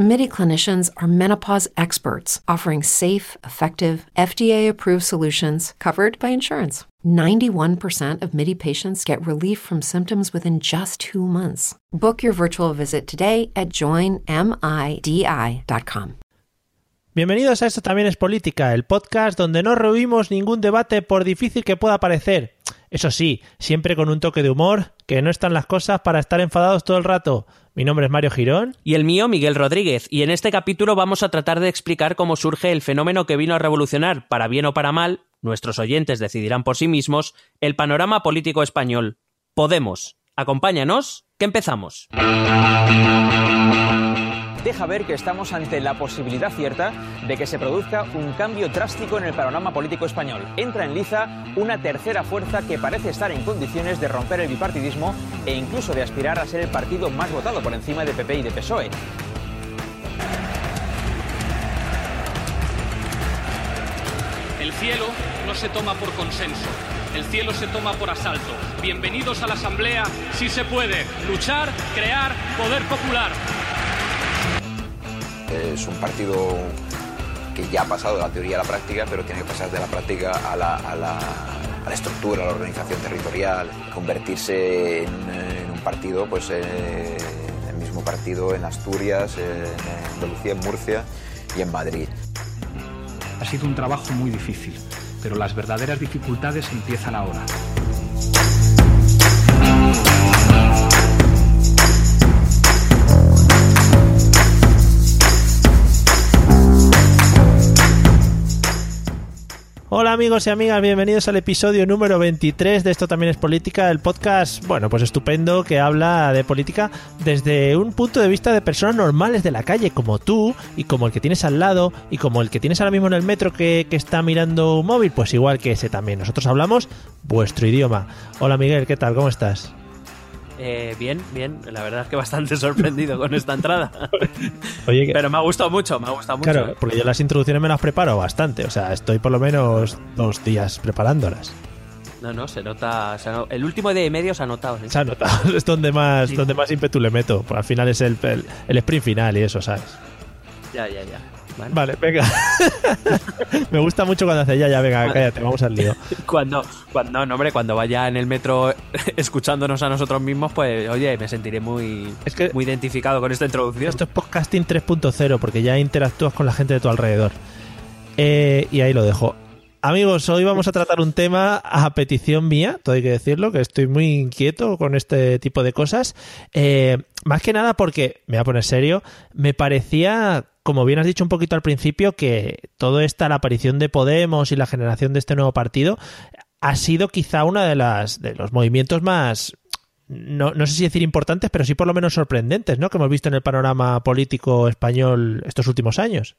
MIDI clinicians are menopause experts offering safe, effective, FDA approved solutions covered by insurance. 91% of MIDI patients get relief from symptoms within just two months. Book your virtual visit today at joinmidi.com. Bienvenidos a Esto también es política, el podcast donde no rehuimos ningún debate por difícil que pueda parecer. Eso sí, siempre con un toque de humor, que no están las cosas para estar enfadados todo el rato. Mi nombre es Mario Girón. Y el mío, Miguel Rodríguez. Y en este capítulo vamos a tratar de explicar cómo surge el fenómeno que vino a revolucionar, para bien o para mal, nuestros oyentes decidirán por sí mismos, el panorama político español. Podemos. Acompáñanos, que empezamos deja ver que estamos ante la posibilidad cierta de que se produzca un cambio drástico en el panorama político español. Entra en liza una tercera fuerza que parece estar en condiciones de romper el bipartidismo e incluso de aspirar a ser el partido más votado por encima de PP y de PSOE. El cielo no se toma por consenso, el cielo se toma por asalto. Bienvenidos a la Asamblea, si se puede, luchar, crear, poder popular. Es un partido que ya ha pasado de la teoría a la práctica, pero tiene que pasar de la práctica a la, estructura, a la organización territorial, convertirse en, un partido, pues eh, el mismo partido en Asturias, en Andalucía, en Murcia y en Madrid. Ha sido un trabajo muy difícil, pero las verdaderas dificultades empiezan ahora. Hola amigos y amigas, bienvenidos al episodio número 23 de Esto también es política, el podcast, bueno, pues estupendo que habla de política desde un punto de vista de personas normales de la calle, como tú y como el que tienes al lado y como el que tienes ahora mismo en el metro que, que está mirando un móvil, pues igual que ese también. Nosotros hablamos vuestro idioma. Hola Miguel, ¿qué tal? ¿Cómo estás? Eh, bien, bien. La verdad es que bastante sorprendido con esta entrada. Pero me ha gustado mucho, me ha gustado mucho. Claro, porque yo las introducciones me las preparo bastante. O sea, estoy por lo menos dos días preparándolas. No, no, se nota. el último y medio se ha notado. Se ha notado. Es donde más, donde más ímpetu le meto. Pues al final es el, el sprint final y eso, ¿sabes? Ya, ya, ya. Vale, venga. Me gusta mucho cuando hace ya, ya, venga, cállate, vamos al lío. Cuando, cuando, no, hombre, cuando vaya en el metro escuchándonos a nosotros mismos, pues, oye, me sentiré muy, muy identificado con esta introducción. Esto es podcasting 3.0, porque ya interactúas con la gente de tu alrededor. Eh, y ahí lo dejo. Amigos, hoy vamos a tratar un tema a petición mía, todo hay que decirlo, que estoy muy inquieto con este tipo de cosas. Eh, más que nada porque, me voy a poner serio, me parecía como bien has dicho un poquito al principio, que todo esta, la aparición de Podemos y la generación de este nuevo partido, ha sido quizá uno de, las, de los movimientos más, no, no, sé si decir importantes, pero sí por lo menos sorprendentes, ¿no? Que hemos visto en el panorama político español estos últimos años.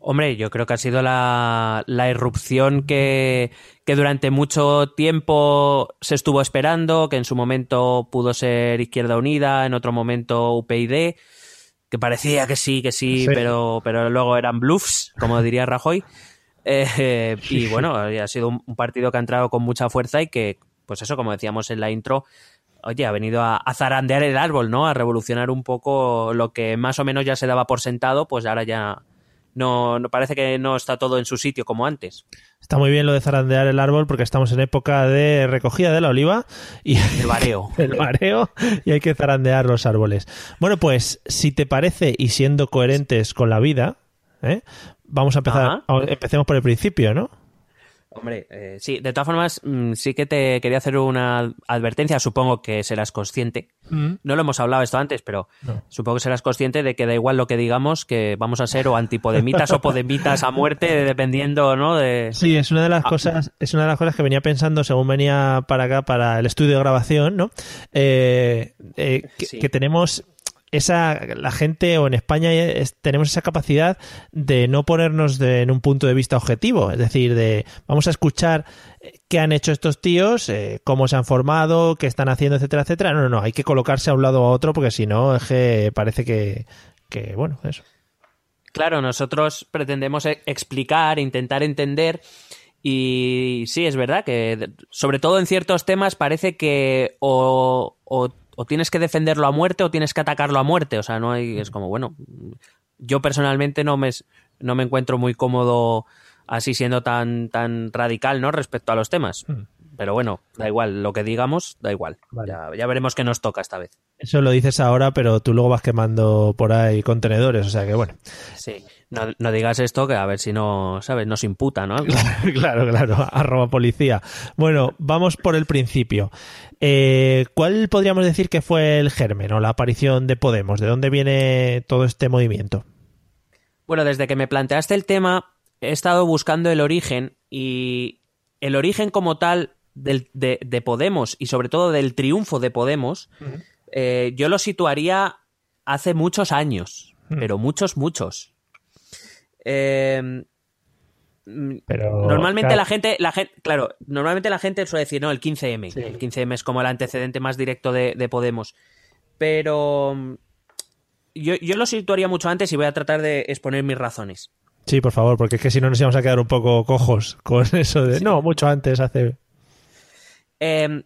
Hombre, yo creo que ha sido la, la irrupción que, que, durante mucho tiempo se estuvo esperando, que en su momento pudo ser Izquierda Unida, en otro momento UPyD que parecía que sí, que sí, Pero, pero luego eran bluffs, como diría Rajoy. Eh, y bueno, ha sido un, partido que ha entrado con mucha fuerza y que, pues eso, como decíamos en la intro, oye, ha venido a, zarandear el árbol, ¿no? A revolucionar un poco lo que más o menos ya se daba por sentado, pues ahora ya no, no parece que no está todo en su sitio como antes. Está muy bien lo de zarandear el árbol porque estamos en época de recogida de la oliva y el mareo. el mareo y hay que zarandear los árboles. Bueno, pues si te parece y siendo coherentes con la vida, ¿eh? vamos a empezar, empecemos por el principio, ¿no? Hombre, eh, sí, de todas formas, mm, sí que te quería hacer una advertencia, supongo que serás consciente. Mm. No lo hemos hablado esto antes, pero supongo que serás consciente de que da igual lo que digamos, que vamos a ser o antipodemitas o podemitas a muerte, dependiendo, ¿no? De... Sí, es una de las ah. cosas, es una de las cosas que venía pensando según venía para acá, para el estudio de grabación, ¿no? Eh, eh, que tenemos esa la gente o en España tenemos esa capacidad de no ponernos en un punto de vista objetivo, es decir, de vamos a escuchar eh, qué han hecho estos tíos, eh, cómo se han formado, qué están haciendo, etcétera, etcétera. No, no, no, hay que colocarse a un lado o a otro porque si no es que parece que, que bueno, eso. claro, nosotros pretendemos e- explicar, intentar entender. Y sí, es verdad que, sobre todo en ciertos temas, parece que o, o- o tienes que defenderlo a muerte o tienes que atacarlo a muerte. O sea, no hay. Es como, bueno. Yo personalmente no me, no me encuentro muy cómodo así siendo tan, tan radical, ¿no? Respecto a los temas. Pero bueno, da igual, lo que digamos, da igual. Vale. Ya, ya veremos qué nos toca esta vez. Eso lo dices ahora, pero tú luego vas quemando por ahí contenedores, o sea que bueno. Sí. No, no digas esto que a ver si no, ¿sabes? Nos imputa, ¿no? Claro, claro, arroba policía. Bueno, vamos por el principio. Eh, ¿Cuál podríamos decir que fue el germen o la aparición de Podemos? ¿De dónde viene todo este movimiento? Bueno, desde que me planteaste el tema, he estado buscando el origen y el origen como tal del- de, de Podemos y sobre todo del triunfo de Podemos, eh, yo lo situaría hace muchos años, pero muchos, muchos. Eh, Pero, normalmente claro, la gente, la gente, claro, normalmente la gente suele decir, no, el 15M. El 15M es como el antecedente más directo de, de Podemos. Pero yo, yo lo situaría mucho antes y voy a tratar de exponer mis razones. Sí, por favor, porque es que si no nos íbamos a quedar un poco cojos con eso de... No, mucho antes, hace... Eh,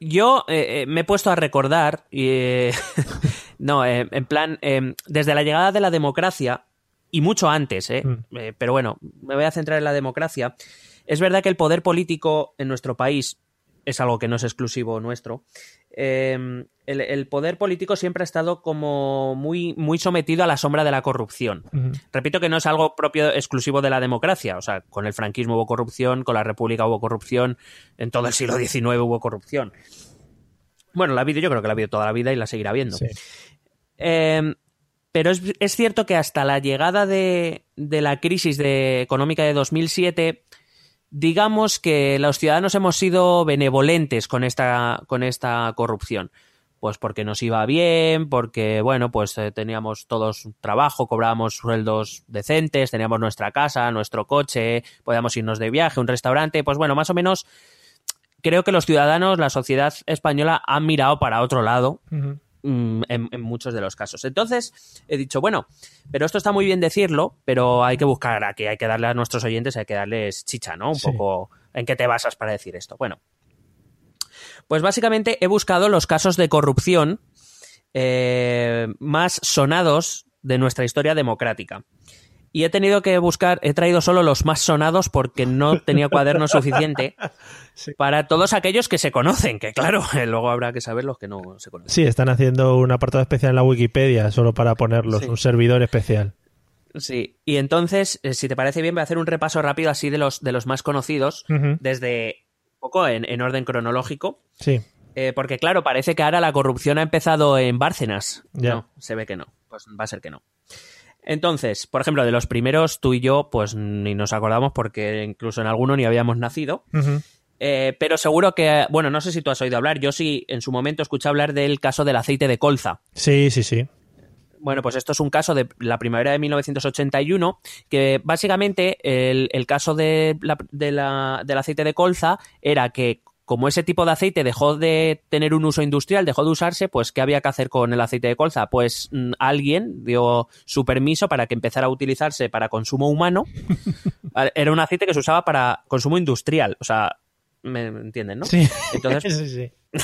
yo eh, eh, me he puesto a recordar, y, eh, no, eh, en plan, eh, desde la llegada de la democracia, y mucho antes, eh, Mm. eh, pero bueno, me voy a centrar en la democracia. Es verdad que el poder político en nuestro país es algo que no es exclusivo nuestro. eh, el, el poder político siempre ha estado como muy, muy sometido a la sombra de la corrupción. Repito que no es algo propio exclusivo de la democracia. O sea, con el franquismo hubo corrupción, con la República hubo corrupción, en todo el siglo XIX hubo corrupción. Bueno, la ha habido, yo creo que la ha habido toda la vida y la seguirá habiendo. Sí. Eh, pero es, cierto que hasta la llegada de, la crisis de- económica de 2007, digamos que los ciudadanos hemos sido benevolentes con esta, con esta corrupción. Pues porque nos iba bien, porque, bueno, pues eh, teníamos todos trabajo, cobrábamos sueldos decentes, teníamos nuestra casa, nuestro coche, podíamos irnos de viaje, un restaurante, pues bueno, más o menos creo que los ciudadanos, la sociedad española han mirado para otro lado en, en muchos de los casos. Entonces, he dicho, bueno, pero esto está muy bien decirlo, pero hay que buscar aquí, hay que darle a nuestros oyentes, hay que darles chicha, ¿no? Un Sí. poco en qué te basas para decir esto. Bueno, pues básicamente he buscado los casos de corrupción eh, más sonados de nuestra historia democrática. Y he tenido que buscar, he traído solo los más sonados porque no tenía cuaderno suficiente para todos aquellos que se conocen, que claro, luego habrá que saber los que no se conocen. Sí, están haciendo un apartado especial en la Wikipedia solo para ponerlos, Sí. un servidor especial. Sí, y entonces, eh, si te parece bien, voy a hacer un repaso rápido así de los, de los más conocidos, desde un poco en, en orden cronológico, Sí, eh, porque claro, parece que ahora la corrupción ha empezado en Bárcenas. Ya. No, se ve que no, pues va a ser que no. Entonces, por ejemplo, de los primeros, tú y yo, pues ni nos acordamos porque incluso en alguno ni habíamos nacido. Eh, pero seguro que, bueno, no sé si tú has oído hablar, yo sí en su momento escuché hablar del caso del aceite de colza. sí, sí, sí. Bueno, pues esto es un caso de la primavera de 1981, que básicamente el, el caso de la- de la- del aceite de colza era que como ese tipo de aceite dejó de tener un uso industrial, dejó de usarse, pues ¿qué había que hacer con el aceite de colza? Pues mm, alguien dio su permiso para que empezara a utilizarse para consumo humano. Era un aceite que se usaba para consumo industrial, o sea, me entienden, ¿no? Sí, Entonces, sí, sí.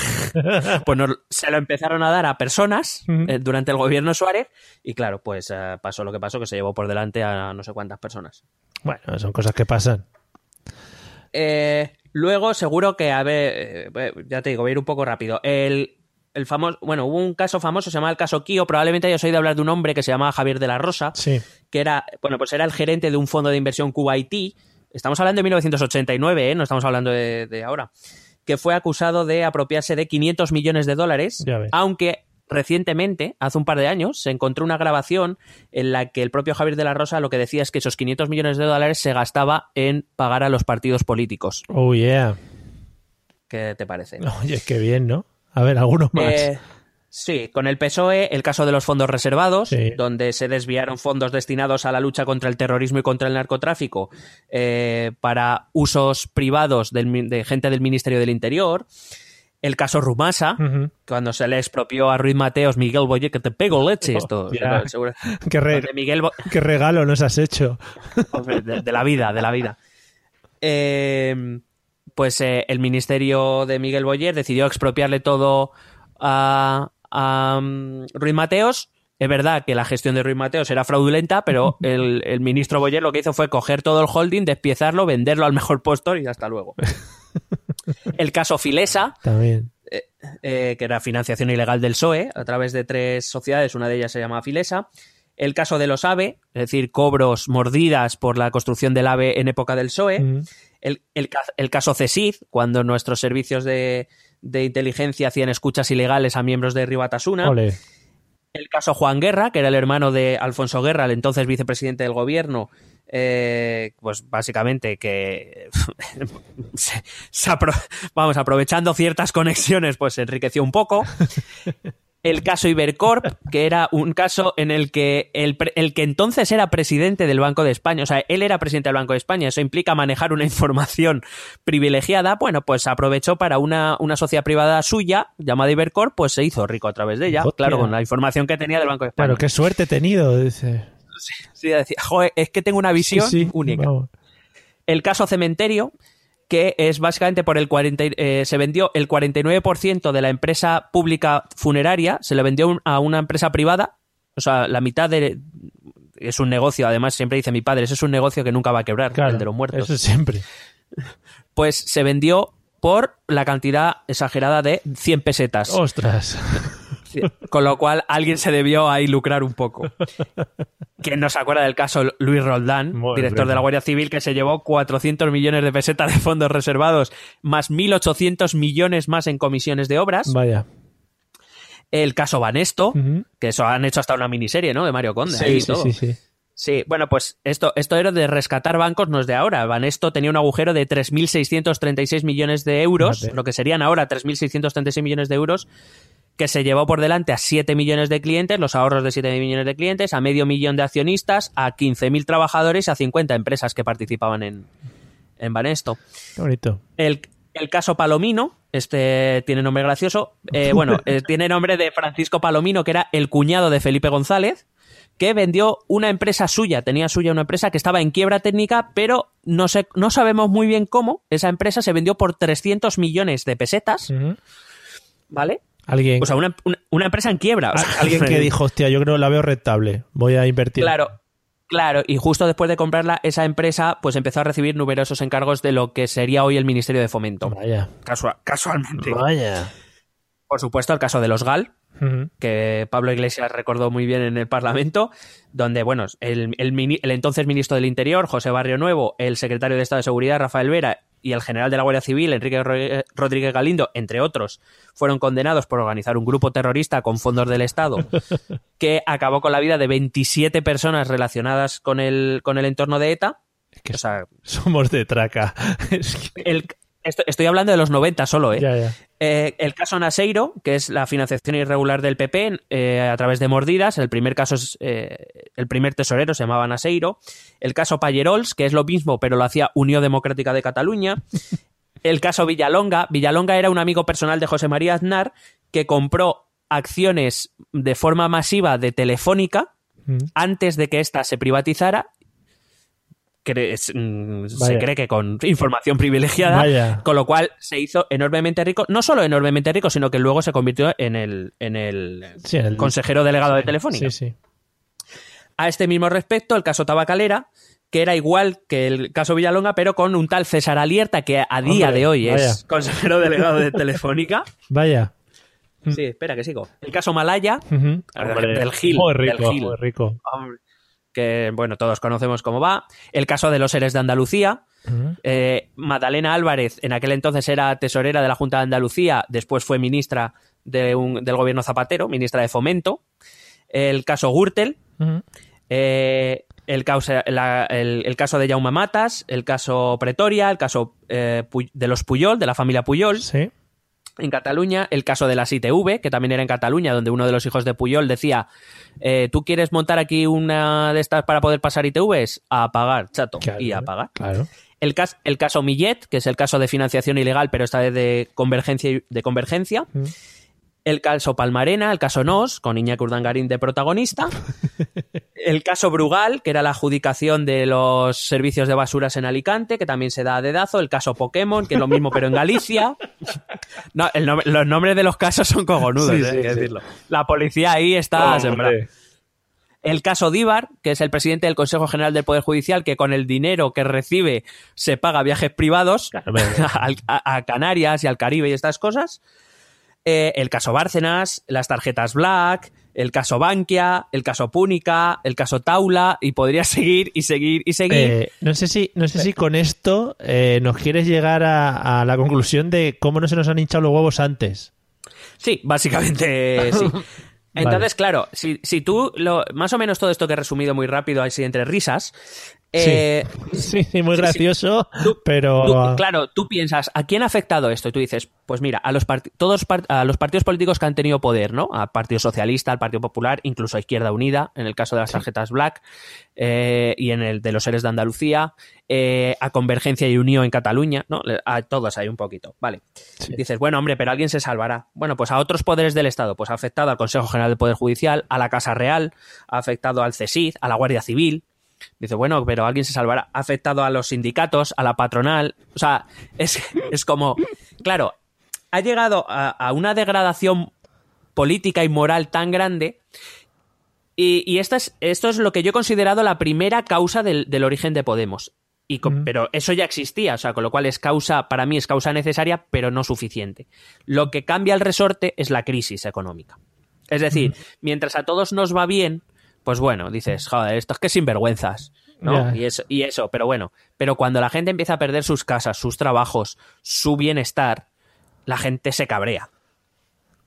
pues nos- se lo empezaron a dar a personas eh, durante el gobierno Suárez y claro, pues eh, pasó lo que pasó, que se llevó por delante a no sé cuántas personas. Bueno, son cosas que pasan. Eh, luego, seguro que, a ver, eh, ya te digo, voy a ir un poco rápido. El, el famoso, bueno, hubo un caso famoso, se llama el caso Kio, probablemente hayas oído hablar de un hombre que se llamaba Javier de la Rosa, Sí, que era, bueno, pues era el gerente de un fondo de inversión Kuwaití. Estamos hablando de 1989, ¿eh? no estamos hablando de, de ahora. Que fue acusado de apropiarse de 500 millones de dólares, aunque recientemente, hace un par de años, se encontró una grabación en la que el propio Javier de la Rosa lo que decía es que esos 500 millones de dólares se gastaba en pagar a los partidos políticos. oh yeah. ¿Qué te parece? Oye, qué bien, ¿no? A ver, algunos más. Eh, sí, con el PSOE, el caso de los fondos reservados, Sí. donde se desviaron fondos destinados a la lucha contra el terrorismo y contra el narcotráfico eh, para usos privados del de gente del Ministerio del Interior. El caso Rumasa, cuando se le expropió a Ruiz Mateos, Miguel Boyer, que te pego leche. Esto, Hostia. seguro- Qué, re- de Miguel Bo- qué regalo nos has hecho. Hombre, de, de la vida, de la vida. Eh, pues eh, el ministerio de Miguel Boyer decidió expropiarle todo a, a, mm, Ruiz Mateos. Es verdad que la gestión de Ruiz Mateos era fraudulenta, pero el, el ministro Boyer lo que hizo fue coger todo el holding, despiezarlo, venderlo al mejor postor y hasta luego. El caso Filesa, También. eh, que era financiación ilegal del PSOE, a través de tres sociedades, una de ellas se llama Filesa. El caso de los AVE, es decir, cobros mordidas por la construcción del AVE en época del PSOE. Mm. El, el ca- el caso CESID, cuando nuestros servicios de, de inteligencia hacían escuchas ilegales a miembros de Ribatasuna. Ole. El caso Juan Guerra, que era el hermano de Alfonso Guerra, el entonces vicepresidente del gobierno, eh, pues básicamente que se- se apro- vamos aprovechando ciertas conexiones, pues se enriqueció un poco. El caso Ibercorp, que era un caso en el que el, el que entonces era presidente del Banco de España, o sea, él era presidente del Banco de España, eso implica manejar una información privilegiada, bueno, pues aprovechó para una, una sociedad privada suya, llamada Ibercorp, pues se hizo rico a través de ella, claro, con la información que tenía del Banco de España. Claro, qué suerte he tenido. Dice. Sí, decía, joder, es que tengo una visión Sí, sí, única. vamos. El caso Cementerio, que es básicamente por el 40, y- eh, se vendió el 49% de la empresa pública funeraria, se le vendió un- a una empresa privada, o sea, la mitad de... Es un negocio, además siempre dice mi padre, ese es un negocio que nunca va a quebrar, Claro, el de los muertos. Eso siempre. Pues se vendió por la cantidad exagerada de 100 pesetas. Ostras. Con lo cual alguien se debió ahí lucrar un poco. ¿Quién no se acuerda del caso Luis Roldán, Muy director bien. de la Guardia Civil, que se llevó 400 millones de pesetas de fondos reservados, más 1.800 millones más en comisiones de obras? Vaya. El caso Banesto, que eso han hecho hasta una miniserie, ¿no? De Mario Conde. ahí y Sí, todo. sí, sí. Sí, bueno, pues esto, esto era de rescatar bancos, no es de ahora. Banesto tenía un agujero de 3.636 millones de euros, lo que serían ahora 3.636 millones de euros, que se llevó por delante a 7 millones de clientes, los ahorros de 7 millones de clientes, a medio millón de accionistas, a 15.000 trabajadores y a 50 empresas que participaban en, en Banesto. Qué bonito. El, el caso Palomino, este tiene nombre gracioso, eh, bueno, eh, tiene nombre de Francisco Palomino, que era el cuñado de Felipe González, que vendió una empresa suya, tenía suya una empresa que estaba en quiebra técnica, pero no, sé, no sabemos muy bien cómo. Esa empresa se vendió por 300 millones de pesetas. ¿vale? Alguien, O sea, una, una- una empresa en quiebra. o sea, a- alguien que dijo, hostia, yo creo la veo rentable. Voy a invertir. Claro, claro. Y justo después de comprarla, esa empresa pues empezó a recibir numerosos encargos de lo que sería hoy el Ministerio de Fomento. Vaya. Casua- casualmente. Vaya. Por supuesto, el caso de los GAL, que Pablo Iglesias recordó muy bien en el Parlamento, donde, bueno, el, el el entonces ministro del Interior, José Barrio Nuevo, el secretario de Estado de Seguridad, Rafael Vera, y el general de la Guardia Civil, Enrique Ro- Rodríguez Galindo, entre otros, fueron condenados por organizar un grupo terrorista con fondos del Estado que acabó con la vida de 27 personas relacionadas con el, con el entorno de ETA. Es que O sea, somos de traca. Es que- el- esto- estoy hablando de los 90 solo, ¿eh? Ya, ya. Eh, el caso Naseiro, que es la financiación irregular del PP eh, a través de mordidas. El primer caso es eh, el primer tesorero se llamaba Naseiro. El caso Payerols, que es lo mismo, pero lo hacía Unión Democrática de Cataluña. El caso Villalonga. Villalonga era un amigo personal de José María Aznar que compró acciones de forma masiva de Telefónica Ujú. antes de que ésta se privatizara. Mm, se cree que con información privilegiada, Vaya. con lo cual se hizo enormemente rico, no solo enormemente rico, sino que luego se convirtió en el, en el Sí, el- consejero delegado de Telefónica. Sí, sí. A este mismo respecto, el caso Tabacalera, que era igual que el caso Villalonga, pero con un tal César Alierta, que a día Hombre, de hoy vaya. es consejero delegado de Telefónica. Vaya. Sí, espera que sigo. El caso Malaya, Ujú. del Gil. Muy del rico, Gil. muy rico. Hombre, que bueno, todos conocemos cómo va. El caso de los seres de Andalucía. Eh, Madalena Álvarez, en aquel entonces era tesorera de la Junta de Andalucía, después fue ministra de un- del gobierno Zapatero, ministra de Fomento. El caso Gürtel, eh, el, causa- la- el- el caso de Jaume Matas, el caso Pretoria, el caso eh, de los Puyol, de la familia Puyol Sí. En Cataluña, el caso de las ITV, que también era en Cataluña, donde uno de los hijos de Puyol decía, eh, ¿tú quieres montar aquí una de estas para poder pasar ITVs? A pagar, chato, Claro, y a pagar. Claro. El, cas- el caso Millet, que es el caso de financiación ilegal, pero esta vez de convergencia. De convergencia. Mm. El caso Palmarena, el caso Nos, con Iñaki Urdangarín de protagonista. El caso Brugal, que era la adjudicación de los servicios de basuras en Alicante, que también se da a dedazo. El caso Pokémon, que es lo mismo, pero en Galicia. No, el nom- los nombres de los casos son cojonudos, Sí, eh, sí, hay que sí. decirlo. La policía ahí está sembrada. El caso Díbar, que es el presidente del Consejo General del Poder Judicial, que con el dinero que recibe se paga viajes privados a Canarias y al Caribe y estas cosas. Eh, el caso Bárcenas, las tarjetas Black, el caso Bankia, el caso Púnica, el caso Taula, y podría seguir y seguir y seguir. Eh, no sé si, no sé si con esto eh, nos quieres llegar a, a la conclusión de cómo no se nos han hinchado los huevos antes. Sí, básicamente sí. Entonces, claro, si, si tú, lo, más o menos todo esto que he resumido muy rápido, así entre risas, eh, Sí, sí, muy sí. gracioso, Tú- pero... Tú, claro, tú piensas, ¿a quién ha afectado esto? Y tú dices, pues mira, a los, todos a los partidos políticos que han tenido poder, ¿no? Al Partido Socialista, al Partido Popular, incluso a Izquierda Unida, en el caso de las tarjetas Black, eh, y en el de los seres de Andalucía, eh, a Convergencia y Unión en Cataluña, ¿no? A todos hay un poquito, vale. Dices, bueno, hombre, pero alguien se salvará. Bueno, pues a otros poderes del Estado, pues ha afectado al Consejo General del Poder Judicial, a la Casa Real, ha afectado al CESID, a la Guardia Civil, Dice, bueno, pero alguien se salvará. Ha afectado a los sindicatos, a la patronal. O sea, es, es como. Claro, ha llegado a, a una degradación política y moral tan grande. Y, y esta es, esto es lo que yo he considerado la primera causa del, del origen de Podemos. Y con- Pero eso ya existía, o sea, con lo cual es causa, para mí es causa necesaria, pero no suficiente. Lo que cambia el resorte es la crisis económica. Es decir, mientras a todos nos va bien, pues bueno, dices, joder, esto es que sinvergüenzas, ¿no? Y, eso, y eso, pero bueno, pero cuando la gente empieza a perder sus casas, sus trabajos, su bienestar, la gente se cabrea.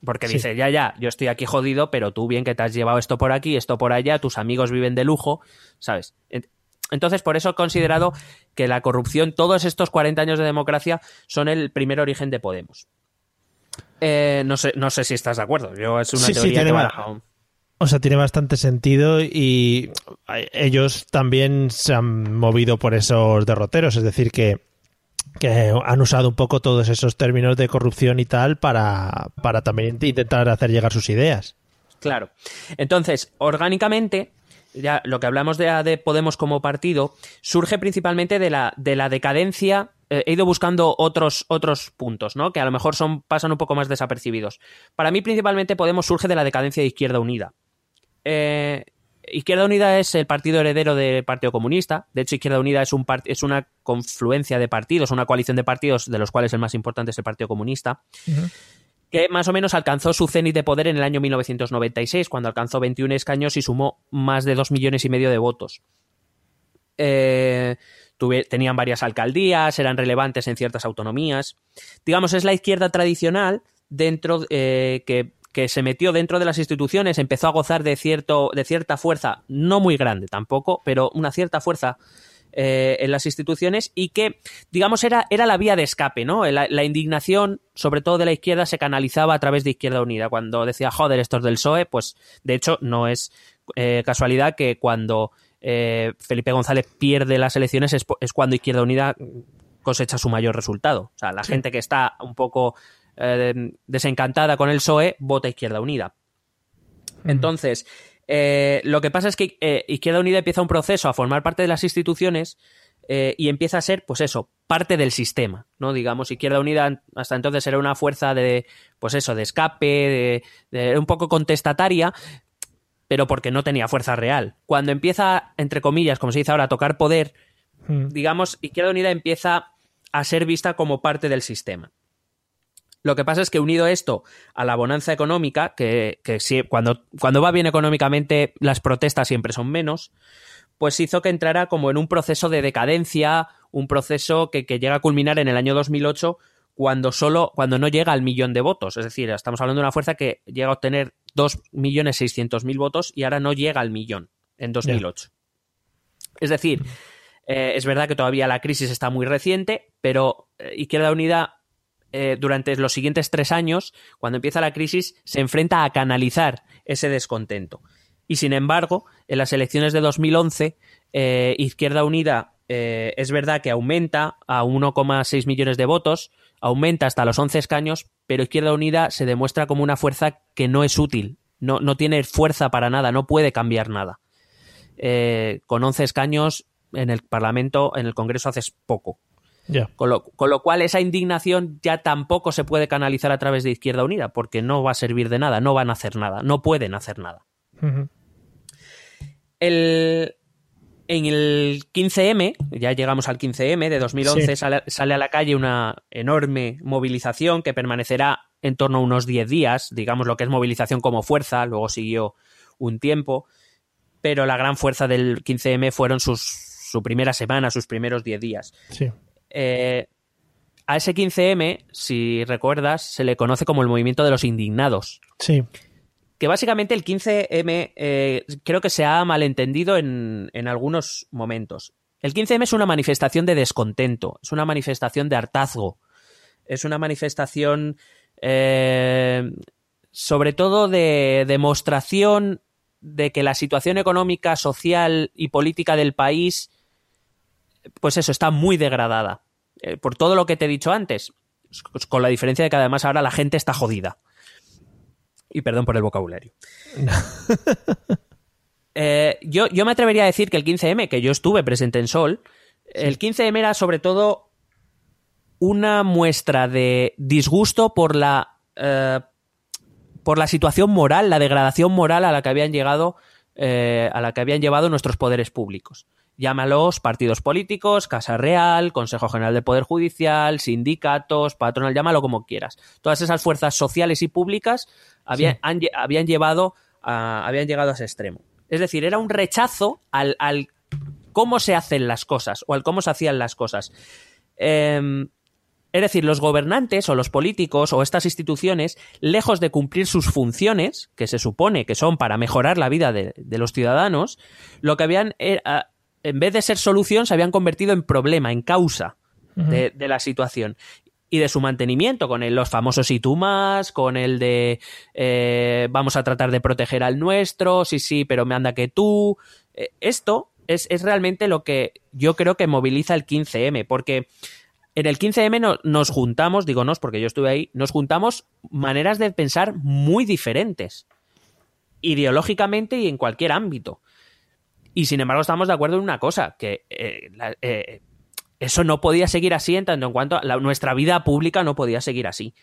Porque Sí. dice, ya, ya, yo estoy aquí jodido, pero tú bien que te has llevado esto por aquí, esto por allá, tus amigos viven de lujo, ¿sabes? Ent- Entonces, por eso he considerado que la corrupción, todos estos 40 años de democracia, son el primer origen de Podemos. Eh, no, sé, no sé si estás de acuerdo. Yo es una Sí, sí, teoría tiene que. O sea, tiene bastante sentido y ellos también se han movido por esos derroteros, es decir, que, que han usado un poco todos esos términos de corrupción y tal para, para también intentar hacer llegar sus ideas. Claro. Entonces, orgánicamente, ya lo que hablamos de, de Podemos como partido, surge principalmente de la, de la decadencia. Eh, he ido buscando otros, otros puntos, ¿no? Que a lo mejor son, pasan un poco más desapercibidos. Para mí, principalmente, Podemos surge de la decadencia de Izquierda Unida. Eh, Izquierda Unida es el partido heredero del Partido Comunista. De hecho, Izquierda Unida es, un es una confluencia de partidos, una coalición de partidos, de los cuales el más importante es el Partido Comunista que más o menos alcanzó su cenit de poder en el año 1996, cuando alcanzó 21 escaños y sumó más de 2 millones y medio de votos. Eh, tuve- tenían varias alcaldías, eran relevantes en ciertas autonomías. Digamos, es la izquierda tradicional dentro eh, que, que se metió dentro de las instituciones, empezó a gozar de, cierto, de cierta fuerza, no muy grande tampoco, pero una cierta fuerza eh, en las instituciones y que, digamos, era, era la vía de escape, ¿no? La, la indignación, sobre todo de la izquierda, se canalizaba a través de Izquierda Unida. Cuando decía, joder, estos del PSOE, pues de hecho no es eh, casualidad que cuando eh, Felipe González pierde las elecciones es, es cuando Izquierda Unida cosecha su mayor resultado. O sea, la gente que está un poco eh, desencantada con el PSOE vota Izquierda Unida. Entonces, eh, lo que pasa es que eh, Izquierda Unida empieza un proceso a formar parte de las instituciones eh, y empieza a ser, pues eso, parte del sistema, ¿no? Digamos, Izquierda Unida hasta entonces era una fuerza de, pues eso, de escape, de, de un poco contestataria, pero porque no tenía fuerza real. Cuando empieza, entre comillas, como se dice ahora, a tocar poder, digamos, Izquierda Unida empieza a ser vista como parte del sistema. Lo que pasa es que unido esto a la bonanza económica, que, que cuando, cuando va bien económicamente las protestas siempre son menos, pues hizo que entrara como en un proceso de decadencia, un proceso que, que llega a culminar en el año 2008 cuando solo cuando no llega al millón de votos. Es decir, estamos hablando de una fuerza que llega a obtener 2.600.000 votos y ahora no llega al millón en 2008. Es decir, eh, es verdad que todavía la crisis está muy reciente, pero eh, Izquierda Unida eh, durante los siguientes tres años, cuando empieza la crisis, se enfrenta a canalizar ese descontento. Y sin embargo, en las elecciones de 2011, eh, Izquierda Unida eh, es verdad que aumenta a 1,6 millones de votos, aumenta hasta los 11 escaños, pero Izquierda Unida se demuestra como una fuerza que no es útil, no, no tiene fuerza para nada, no puede cambiar nada. Con 11 escaños en el Parlamento, en el Congreso haces poco. Con, lo, con, lo, cual esa indignación ya tampoco se puede canalizar a través de Izquierda Unida, porque no va a servir de nada, no van a hacer nada, no pueden hacer nada. el, en el 15M, ya llegamos al 15M de 2011, sale, sale, a la calle una enorme movilización que permanecerá en torno a unos 10 días, digamos lo que es movilización como fuerza, luego siguió un tiempo, pero la gran fuerza del 15M fueron sus, su primera semana, sus primeros 10 días. Sí. Eh, a ese 15M, si recuerdas, se le conoce como el movimiento de los indignados. Sí. Que básicamente el 15M eh, creo que se ha malentendido en, en, algunos momentos. El 15M es una manifestación de descontento, es una manifestación de hartazgo, es una manifestación eh, sobre todo de demostración de que la situación económica, social y política del país pues eso, está muy degradada. Eh, por todo lo que te he dicho antes. Con la diferencia de que además ahora la gente está jodida. Y perdón por el vocabulario. eh, yo, yo, me atrevería a decir que el 15M, que yo estuve presente en Sol, sí. el 15M era sobre todo una muestra de disgusto por la, eh, por la situación moral, la degradación moral a la que habían llegado, eh, a la que habían llevado nuestros poderes públicos llámalos partidos políticos, Casa Real, Consejo General del Poder Judicial, sindicatos, patronal, llámalo como quieras. Todas esas fuerzas sociales y públicas habían, sí. han, habían, llevado a, habían llegado a ese extremo. Es decir, era un rechazo al, al, cómo se hacen las cosas o al cómo se hacían las cosas. Eh, es decir, los gobernantes o los políticos o estas instituciones, lejos de cumplir sus funciones, que se supone que son para mejorar la vida de, de los ciudadanos, lo que habían era, en vez de ser solución, se habían convertido en problema, en causa uh -huh. de, de, la situación. Y de su mantenimiento, con el, los famosos y tú más, con el de eh, vamos a tratar de proteger al nuestro, sí, sí, pero me anda que tú. Eh, esto es, es, realmente lo que yo creo que moviliza el 15M, porque en el 15M no, nos juntamos, digo nos porque yo estuve ahí, nos juntamos maneras de pensar muy diferentes, ideológicamente y en cualquier ámbito. Y sin embargo estamos de acuerdo en una cosa, que eh, la, eh, eso no podía seguir así en tanto en cuanto a la, nuestra vida pública no podía seguir así.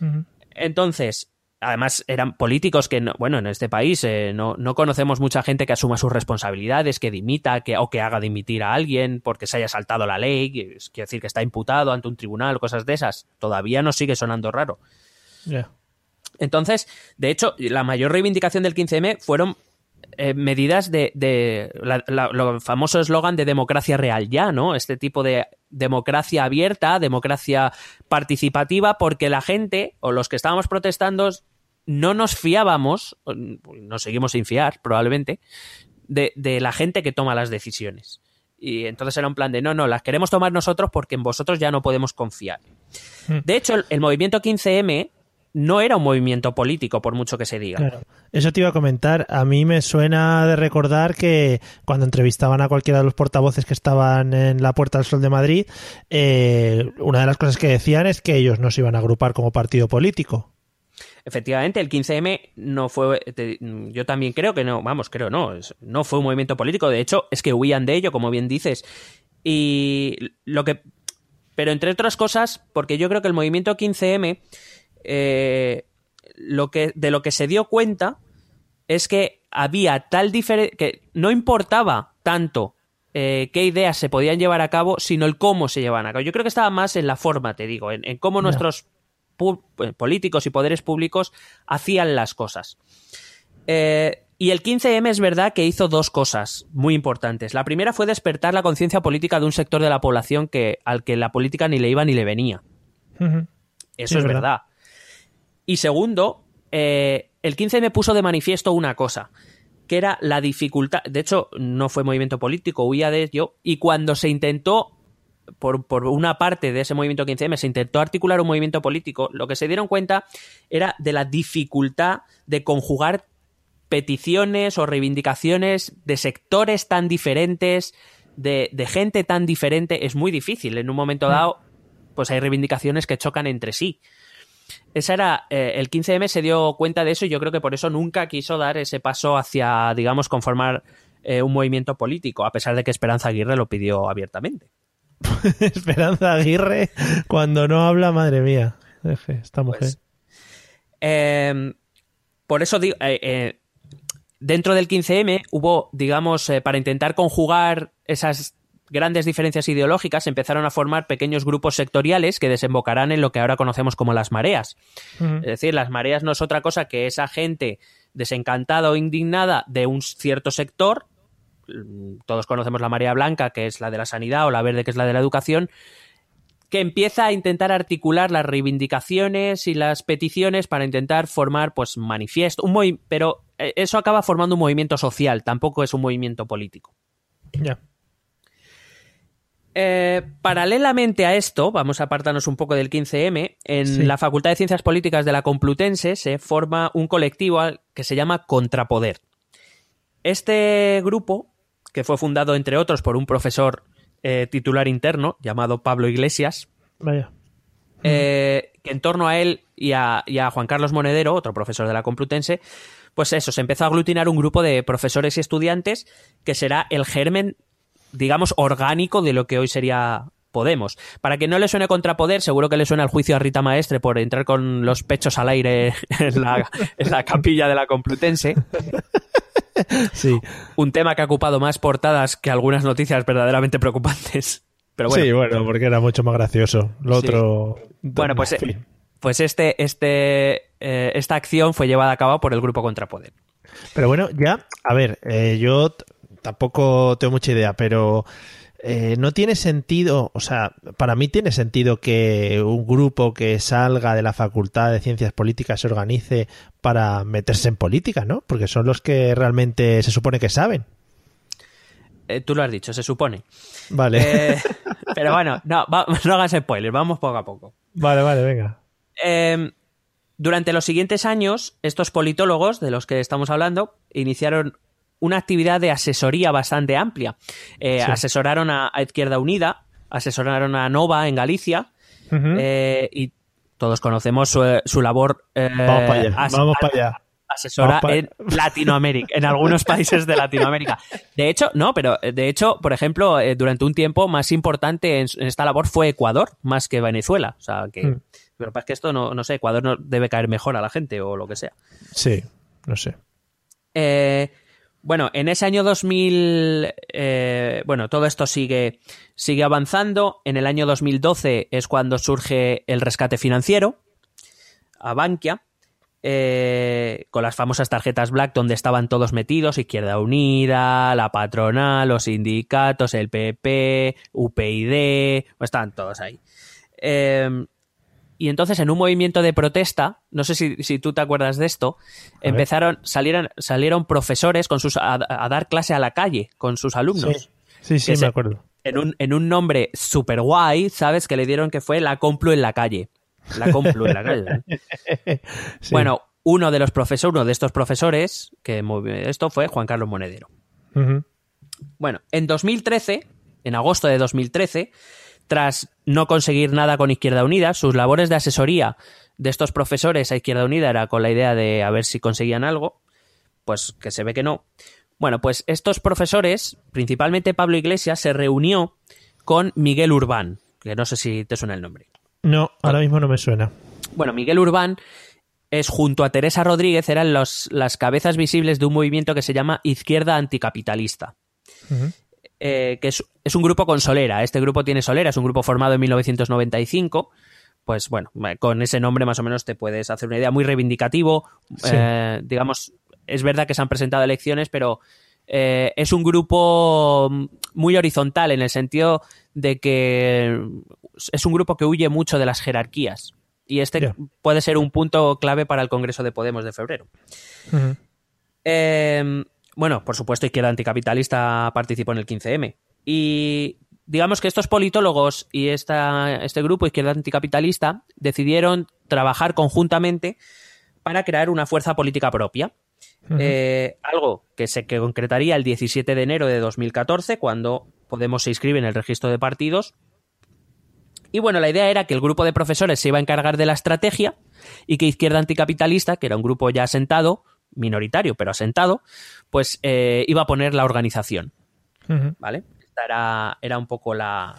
Uh -huh. Entonces, además eran políticos que, no, bueno, en este país eh, no, no, conocemos mucha gente que asuma sus responsabilidades, que dimita que, o que haga dimitir a alguien porque se haya saltado la ley, quiere decir que está imputado ante un tribunal, cosas de esas. Todavía nos sigue sonando raro. Yeah. Entonces, de hecho, la mayor reivindicación del 15M fueron eh, medidas de, de la, la, lo famoso eslogan de democracia real ya, ¿no? Este tipo de democracia abierta, democracia participativa, porque la gente o los que estábamos protestando no nos fiábamos, nos seguimos sin fiar probablemente, de, de la gente que toma las decisiones. Y entonces era un plan de no, no, las queremos tomar nosotros porque en vosotros ya no podemos confiar. Hmm. De hecho, el, el movimiento 15M no era un movimiento político, por mucho que se diga. Claro. Eso te iba a comentar. A mí me suena de recordar que cuando entrevistaban a cualquiera de los portavoces que estaban en la Puerta del Sol de Madrid, eh, una de las cosas que decían es que ellos no se iban a agrupar como partido político. Efectivamente, el 15M no fue. Yo también creo que no, vamos, creo no, no fue un movimiento político. De hecho, es que huían de ello, como bien dices. Y lo que. Pero entre otras cosas, porque yo creo que el movimiento 15M eh, lo que, de lo que se dio cuenta es que había tal diferencia, que no importaba tanto eh, qué ideas se podían llevar a cabo, sino el cómo se llevaban a cabo. Yo creo que estaba más en la forma, te digo, en, en cómo no. nuestros eh, políticos y poderes públicos hacían las cosas. Eh, y el 15M es verdad que hizo dos cosas muy importantes. La primera fue despertar la conciencia política de un sector de la población que, al que la política ni le iba ni le venía. Uh -huh. Eso sí, es verdad. verdad. Y segundo, eh, el 15 me puso de manifiesto una cosa, que era la dificultad, de hecho no fue movimiento político, huía de ello, y cuando se intentó, por, por una parte de ese movimiento 15M, se intentó articular un movimiento político, lo que se dieron cuenta era de la dificultad de conjugar peticiones o reivindicaciones de sectores tan diferentes, de, de gente tan diferente es muy difícil. En un momento dado, pues hay reivindicaciones que chocan entre sí. Esa era, eh, el 15M se dio cuenta de eso y yo creo que por eso nunca quiso dar ese paso hacia, digamos, conformar eh, un movimiento político, a pesar de que Esperanza Aguirre lo pidió abiertamente. Esperanza Aguirre, cuando no habla, madre mía. Esta mujer. Pues, eh, por eso digo, eh, dentro del 15M hubo, digamos, para intentar conjugar esas grandes diferencias ideológicas, empezaron a formar pequeños grupos sectoriales que desembocarán en lo que ahora conocemos como las mareas. Es decir, las mareas no es otra cosa que esa gente desencantada o indignada de un cierto sector, todos conocemos la marea blanca, que es la de la sanidad, o la verde, que es la de la educación, que empieza a intentar articular las reivindicaciones y las peticiones para intentar formar, pues, manifiesto, un pero eh, eso acaba formando un movimiento social, tampoco es un movimiento político. Ya. Eh, paralelamente a esto, vamos a apartarnos un poco del 15M, en Sí. la Facultad de Ciencias Políticas de la Complutense se forma un colectivo que se llama Contrapoder. Este grupo, que fue fundado entre otros por un profesor eh, titular interno llamado Pablo Iglesias, Vaya. eh, que en torno a él y a, y a Juan Carlos Monedero, otro profesor de la Complutense, pues eso, se empezó a aglutinar un grupo de profesores y estudiantes que será el germen, digamos, orgánico de lo que hoy sería Podemos. Para que no le suene contrapoder, seguro que le suena el juicio a Rita Maestre por entrar con los pechos al aire en la, en la capilla de la Complutense. Sí. Un tema que ha ocupado más portadas que algunas noticias verdaderamente preocupantes. Pero bueno, sí, bueno, porque era mucho más gracioso. Lo Sí. otro. Bueno, pues, pues este, este, eh, esta acción fue llevada a cabo por el grupo Contrapoder. Pero bueno, ya, a ver, eh, yo tampoco tengo mucha idea, pero eh, no tiene sentido, o sea, para mí tiene sentido que un grupo que salga de la Facultad de Ciencias Políticas se organice para meterse en política, ¿no? Porque son los que realmente se supone que saben. Eh, tú lo has dicho, se supone. Vale, Eh, pero bueno, no, va- no hagas spoilers, vamos poco a poco. vale, vale, venga. Eh, durante los siguientes años, estos politólogos de los que estamos hablando iniciaron una actividad de asesoría bastante amplia. Eh, Sí. Asesoraron a, a Izquierda Unida, asesoraron a Nova en Galicia eh, y todos conocemos su, su labor. eh, vamos para allá, vamos para allá. asesora Vamos en Latinoamérica, en algunos países de Latinoamérica. De hecho, no, pero eh, de hecho, por ejemplo, eh, durante un tiempo más importante en, en esta labor fue Ecuador, más que Venezuela. O sea, que. Pero es que esto no, no sé, Ecuador no debe caer mejor a la gente o lo que sea. Sí, no sé. Eh, bueno, en ese año 2000, eh, bueno, todo esto sigue, sigue avanzando. En el año 2012 es cuando surge el rescate financiero a Bankia, eh, con las famosas tarjetas Black donde estaban todos metidos, Izquierda Unida, la patronal, los sindicatos, el PP, UPyD, pues estaban todos ahí. Eh, y entonces en un movimiento de protesta, no sé si, si tú te acuerdas de esto, empezaron, salieron, salieron profesores con sus, a, a dar clase a la calle con sus alumnos. Sí, sí, me se- acuerdo. En un, en un nombre super guay, ¿sabes? Que le dieron que fue la Complu en la calle. La Complu en la calle. Sí. Bueno, uno de los profesores, uno de estos profesores que movió esto fue Juan Carlos Monedero. Bueno, en 2013, en agosto de 2013, tras no conseguir nada con Izquierda Unida, sus labores de asesoría de estos profesores a Izquierda Unida era con la idea de a ver si conseguían algo, pues que se ve que no. Bueno, pues estos profesores, principalmente Pablo Iglesias, se reunió con Miguel Urbán, que no sé si te suena el nombre. No, ahora mismo no me suena. Bueno, Miguel Urbán es junto a Teresa Rodríguez, eran los- las cabezas visibles de un movimiento que se llama Izquierda Anticapitalista. Eh, que es, es un grupo con Solera. Este grupo tiene Solera, es un grupo formado en 1995. Pues bueno, con ese nombre más o menos te puedes hacer una idea. Muy reivindicativo. Sí. eh, digamos, es verdad que se han presentado elecciones, pero eh, es un grupo muy horizontal en el sentido de que es un grupo que huye mucho de las jerarquías. Y este puede ser un punto clave para el Congreso de Podemos de febrero. Eh, bueno, por supuesto, Izquierda Anticapitalista participó en el 15M. Y digamos que estos politólogos y esta, este grupo Izquierda Anticapitalista decidieron trabajar conjuntamente para crear una fuerza política propia. Eh, algo que se concretaría el 17 de enero de 2014, cuando Podemos se inscribe en el registro de partidos. Y bueno, la idea era que el grupo de profesores se iba a encargar de la estrategia y que Izquierda Anticapitalista, que era un grupo ya asentado, minoritario, pero asentado, pues eh, iba a poner la organización. ¿Vale? Esta era, era un poco la,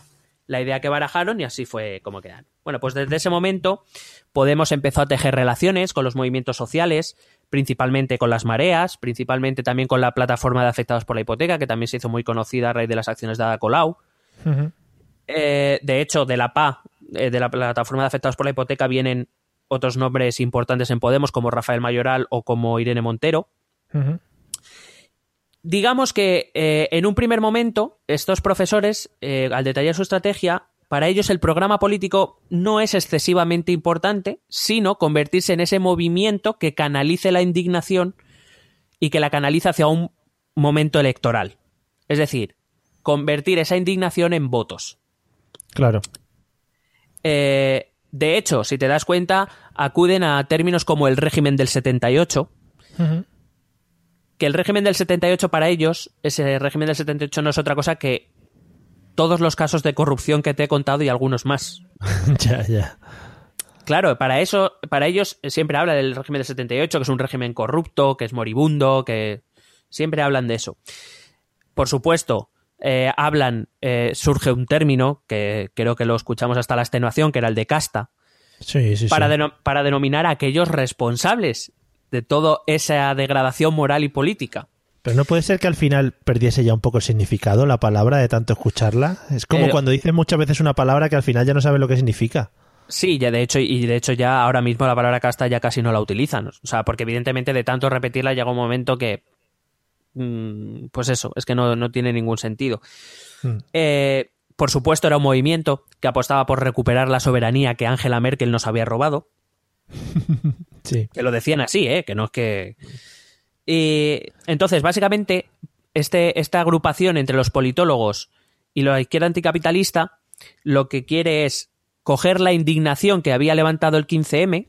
la idea que barajaron y así fue como quedan. Bueno, pues desde ese momento Podemos empezó a tejer relaciones con los movimientos sociales, principalmente con las mareas, principalmente también con la plataforma de afectados por la hipoteca, que también se hizo muy conocida a raíz de las acciones de Ada Colau. Eh, de hecho, de la PA, eh, de la plataforma de afectados por la hipoteca, vienen otros nombres importantes en Podemos, como Rafael Mayoral o como Irene Montero. Digamos que eh, en un primer momento, estos profesores, al detallar su estrategia, para ellos el programa político no es excesivamente importante, sino convertirse en ese movimiento que canalice la indignación y que la canaliza hacia un momento electoral. Es decir, convertir esa indignación en votos. Claro. Eh, de hecho, si te das cuenta, acuden a términos como el régimen del 78, que el régimen del 78 para ellos, ese régimen del 78 no es otra cosa que todos los casos de corrupción que te he contado y algunos más. ya, ya. Claro, para eso, para ellos siempre habla del régimen del 78, que es un régimen corrupto, que es moribundo, que siempre hablan de eso. Por supuesto, eh, hablan, eh, surge un término que creo que lo escuchamos hasta la extenuación, que era el de casta, sí, sí, para, para denominar a aquellos responsables de toda esa degradación moral y política. Pero no puede ser que al final perdiese ya un poco el significado la palabra de tanto escucharla. Es como Eh, cuando dicen muchas veces una palabra que al final ya no sabe lo que significa. Sí, ya de hecho, y de hecho ya ahora mismo la palabra casta ya casi no la utilizan. O sea, porque evidentemente de tanto repetirla llega un momento que. mm, Pues eso, es que no, no tiene ningún sentido. Hmm. Eh, por supuesto, era un movimiento que apostaba por recuperar la soberanía que Angela Merkel nos había robado. Sí. Que lo decían así, ¿eh? Que no es que. Y entonces, básicamente, este, esta agrupación entre los politólogos y la izquierda anticapitalista lo que quiere es coger la indignación que había levantado el 15M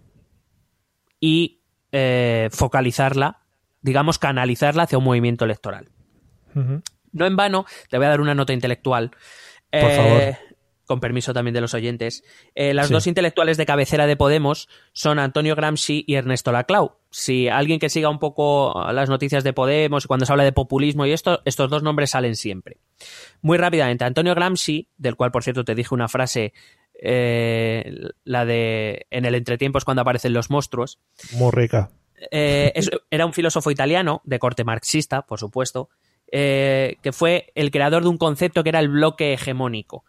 y eh, focalizarla, digamos, canalizarla hacia un movimiento electoral. No en vano, te voy a dar una nota intelectual. Por Eh, favor. Con permiso también de los oyentes. Eh, las Sí. dos intelectuales de cabecera de Podemos son Antonio Gramsci y Ernesto Laclau. Si alguien que siga un poco las noticias de Podemos y cuando se habla de populismo y esto, estos dos nombres salen siempre. Muy rápidamente, Antonio Gramsci, del cual por cierto te dije una frase, eh, la de en el entretiempo es cuando aparecen los monstruos. Muy rica. Eh, es- era un filósofo italiano, de corte marxista, por supuesto, que fue el creador de un concepto que era el bloque hegemónico.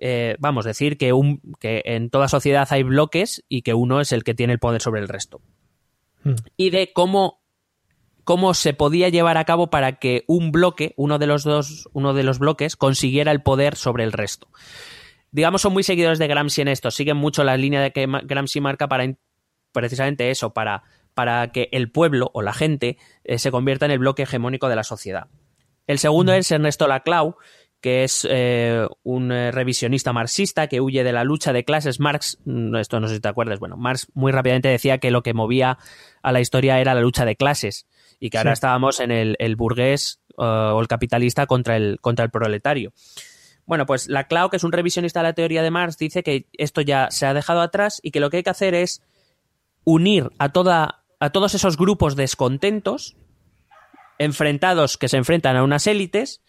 Eh, vamos, decir que, un, que en toda sociedad hay bloques y que uno es el que tiene el poder sobre el resto. Hmm. Y de cómo, cómo se podía llevar a cabo para que un bloque, uno de los dos, uno de los bloques, consiguiera el poder sobre el resto. Digamos, son muy seguidores de Gramsci en esto, siguen mucho la línea de que Gramsci marca para precisamente eso, para, para que el pueblo o la gente eh, se convierta en el bloque hegemónico de la sociedad. El segundo es Ernesto Laclau, que es eh, un eh, revisionista marxista que huye de la lucha de clases. Marx, mm, esto no sé si te acuerdas, bueno, Marx muy rápidamente decía que lo que movía a la historia era la lucha de clases y que ahora Sí. estábamos en el, el burgués eh, o el capitalista contra el, contra el proletario. Bueno, pues Laclau, que es un revisionista de la teoría de Marx, dice que esto ya se ha dejado atrás y que lo que hay que hacer es unir a, toda, a todos esos grupos descontentos, enfrentados, que se enfrentan a unas élites,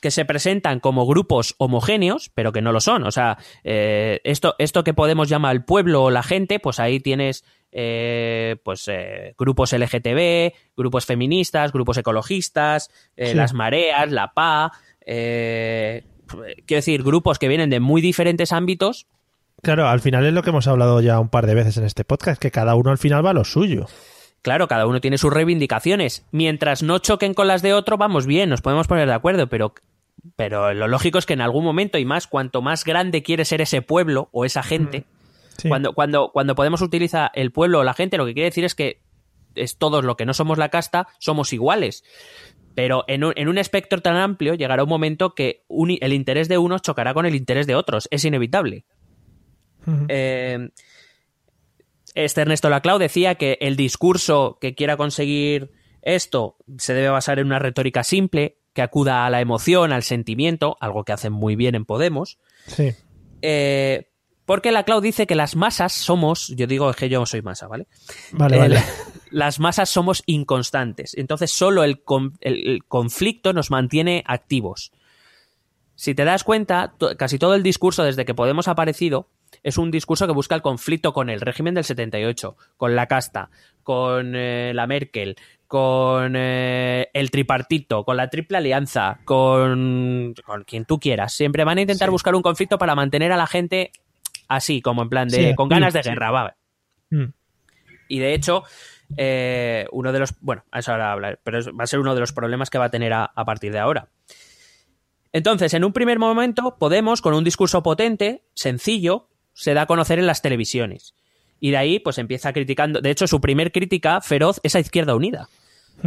que se presentan como grupos homogéneos, pero que no lo son. O sea, eh, esto, esto que Podemos llamar el pueblo o la gente, pues ahí tienes eh, pues eh, grupos LGTB, grupos feministas, grupos ecologistas, eh, Sí. las mareas, la PA, eh, quiero decir, grupos que vienen de muy diferentes ámbitos Claro, al final es lo que hemos hablado ya un par de veces en este podcast, que cada uno al final va a lo suyo. Claro, cada uno tiene sus reivindicaciones. Mientras no choquen con las de otro, vamos bien, nos podemos poner de acuerdo, pero, pero lo lógico es que en algún momento y más, cuanto más grande quiere ser ese pueblo o esa gente, Sí. cuando, cuando, cuando Podemos utiliza el pueblo o la gente, lo que quiere decir es que es todos lo que no somos la casta, somos iguales. Pero en un, en un espectro tan amplio llegará un momento que un- el interés de unos chocará con el interés de otros. Es inevitable. Eh, este Ernesto Laclau decía que el discurso que quiera conseguir esto se debe basar en una retórica simple, que acuda a la emoción, al sentimiento, algo que hacen muy bien en Podemos. Sí. Eh, porque la Clau dice que las masas somos, yo digo que yo soy masa, ¿vale? Vale, Eh, vale. Las masas somos inconstantes. Entonces solo el, con- el- el conflicto nos mantiene activos. Si te das cuenta, to- casi todo el discurso desde que Podemos ha aparecido es un discurso que busca el conflicto con el régimen del 78, con la casta, con eh, la Merkel, con eh, el tripartito, con la triple alianza, con, con quien tú quieras. Siempre van a intentar buscar un conflicto para mantener a la gente así, como en plan de Sí, con sí, ganas de sí. guerra, va. Mm. Y de hecho, eh, uno de los. Bueno, a eso ahora hablar, pero va a ser uno de los problemas que va a tener a, a partir de ahora. Entonces, en un primer momento, Podemos, con un discurso potente, sencillo, se da a conocer en las televisiones. Y de ahí, pues empieza criticando. De hecho, su primer crítica feroz es a Izquierda Unida.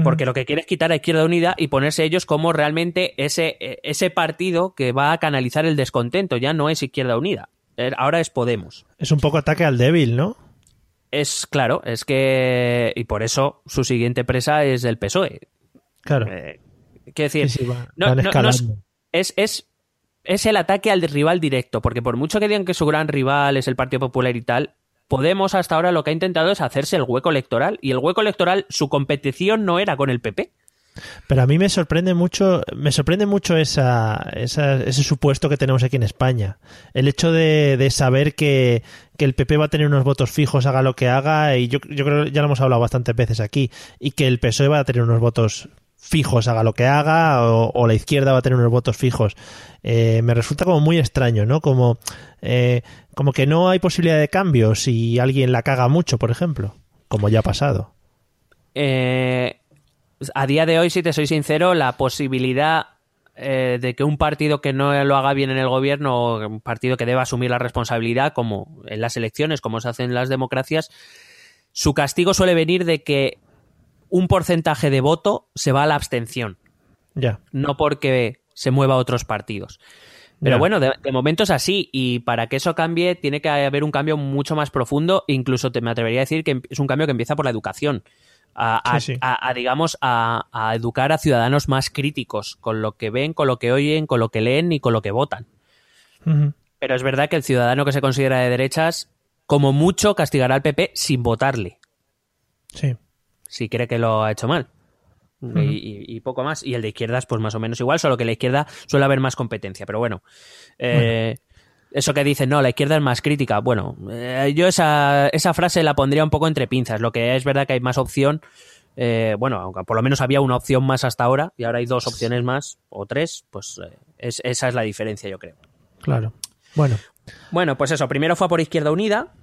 Porque lo que quiere es quitar a Izquierda Unida y ponerse ellos como realmente ese, eh, ese partido que va a canalizar el descontento. Ya no es Izquierda Unida. Eh, Ahora es Podemos. Es un poco ataque al débil, ¿no? Es claro, es que. Y por eso su siguiente presa es el PSOE. Claro. Eh, quiero decir, Sí, sí, va- no- van no- no escalando. es, es, es el ataque al rival directo, porque por mucho que digan que su gran rival es el Partido Popular y tal, Podemos hasta ahora lo que ha intentado es hacerse el hueco electoral, y el hueco electoral, su competición no era con el PP. Pero a mí me sorprende mucho, me sorprende mucho esa, esa- ese supuesto que tenemos aquí en España. El hecho de, saber que, que el PP va a tener unos votos fijos, haga lo que haga, y yo, yo creo que ya lo hemos hablado bastantes veces aquí, y que el PSOE va a tener unos votos fijos, haga lo que haga, o, la izquierda va a tener unos votos fijos. Eh, me resulta como muy extraño, ¿no? Como, eh, como que no hay posibilidad de cambio si alguien la caga mucho, por ejemplo, como ya ha pasado. Eh, a día de hoy, si te soy sincero, la posibilidad de que un partido que no lo haga bien en el gobierno, o un partido que deba asumir la responsabilidad, como en las elecciones, como se hacen en las democracias, su castigo suele venir de que un porcentaje de voto se va a la abstención, Ya. no porque se mueva a otros partidos. Pero bueno, de, de momento es así y para que eso cambie tiene que haber un cambio mucho más profundo, incluso te, me atrevería a decir que es un cambio que empieza por la educación. A, a- Sí, sí. a- a, digamos, a, educar a ciudadanos más críticos con lo que ven, con lo que oyen, con lo que leen y con lo que votan. Pero es verdad que el ciudadano que se considera de derechas, como mucho, castigará al PP sin votarle, Sí. Si cree que lo ha hecho mal. Y, y- y poco más. Y el de izquierdas, pues más o menos igual, solo que la izquierda suele haber más competencia. Pero bueno, eh, eso que dicen, no, la izquierda es más crítica. Bueno, eh, yo esa, esa frase la pondría un poco entre pinzas. Lo que es verdad que hay más opción. eh, bueno, aunque por lo menos había una opción más hasta ahora y ahora hay dos opciones más o tres, pues eh, es- esa es la diferencia, yo creo. Claro. Bueno. Bueno, pues eso, primero fue por Izquierda Unida,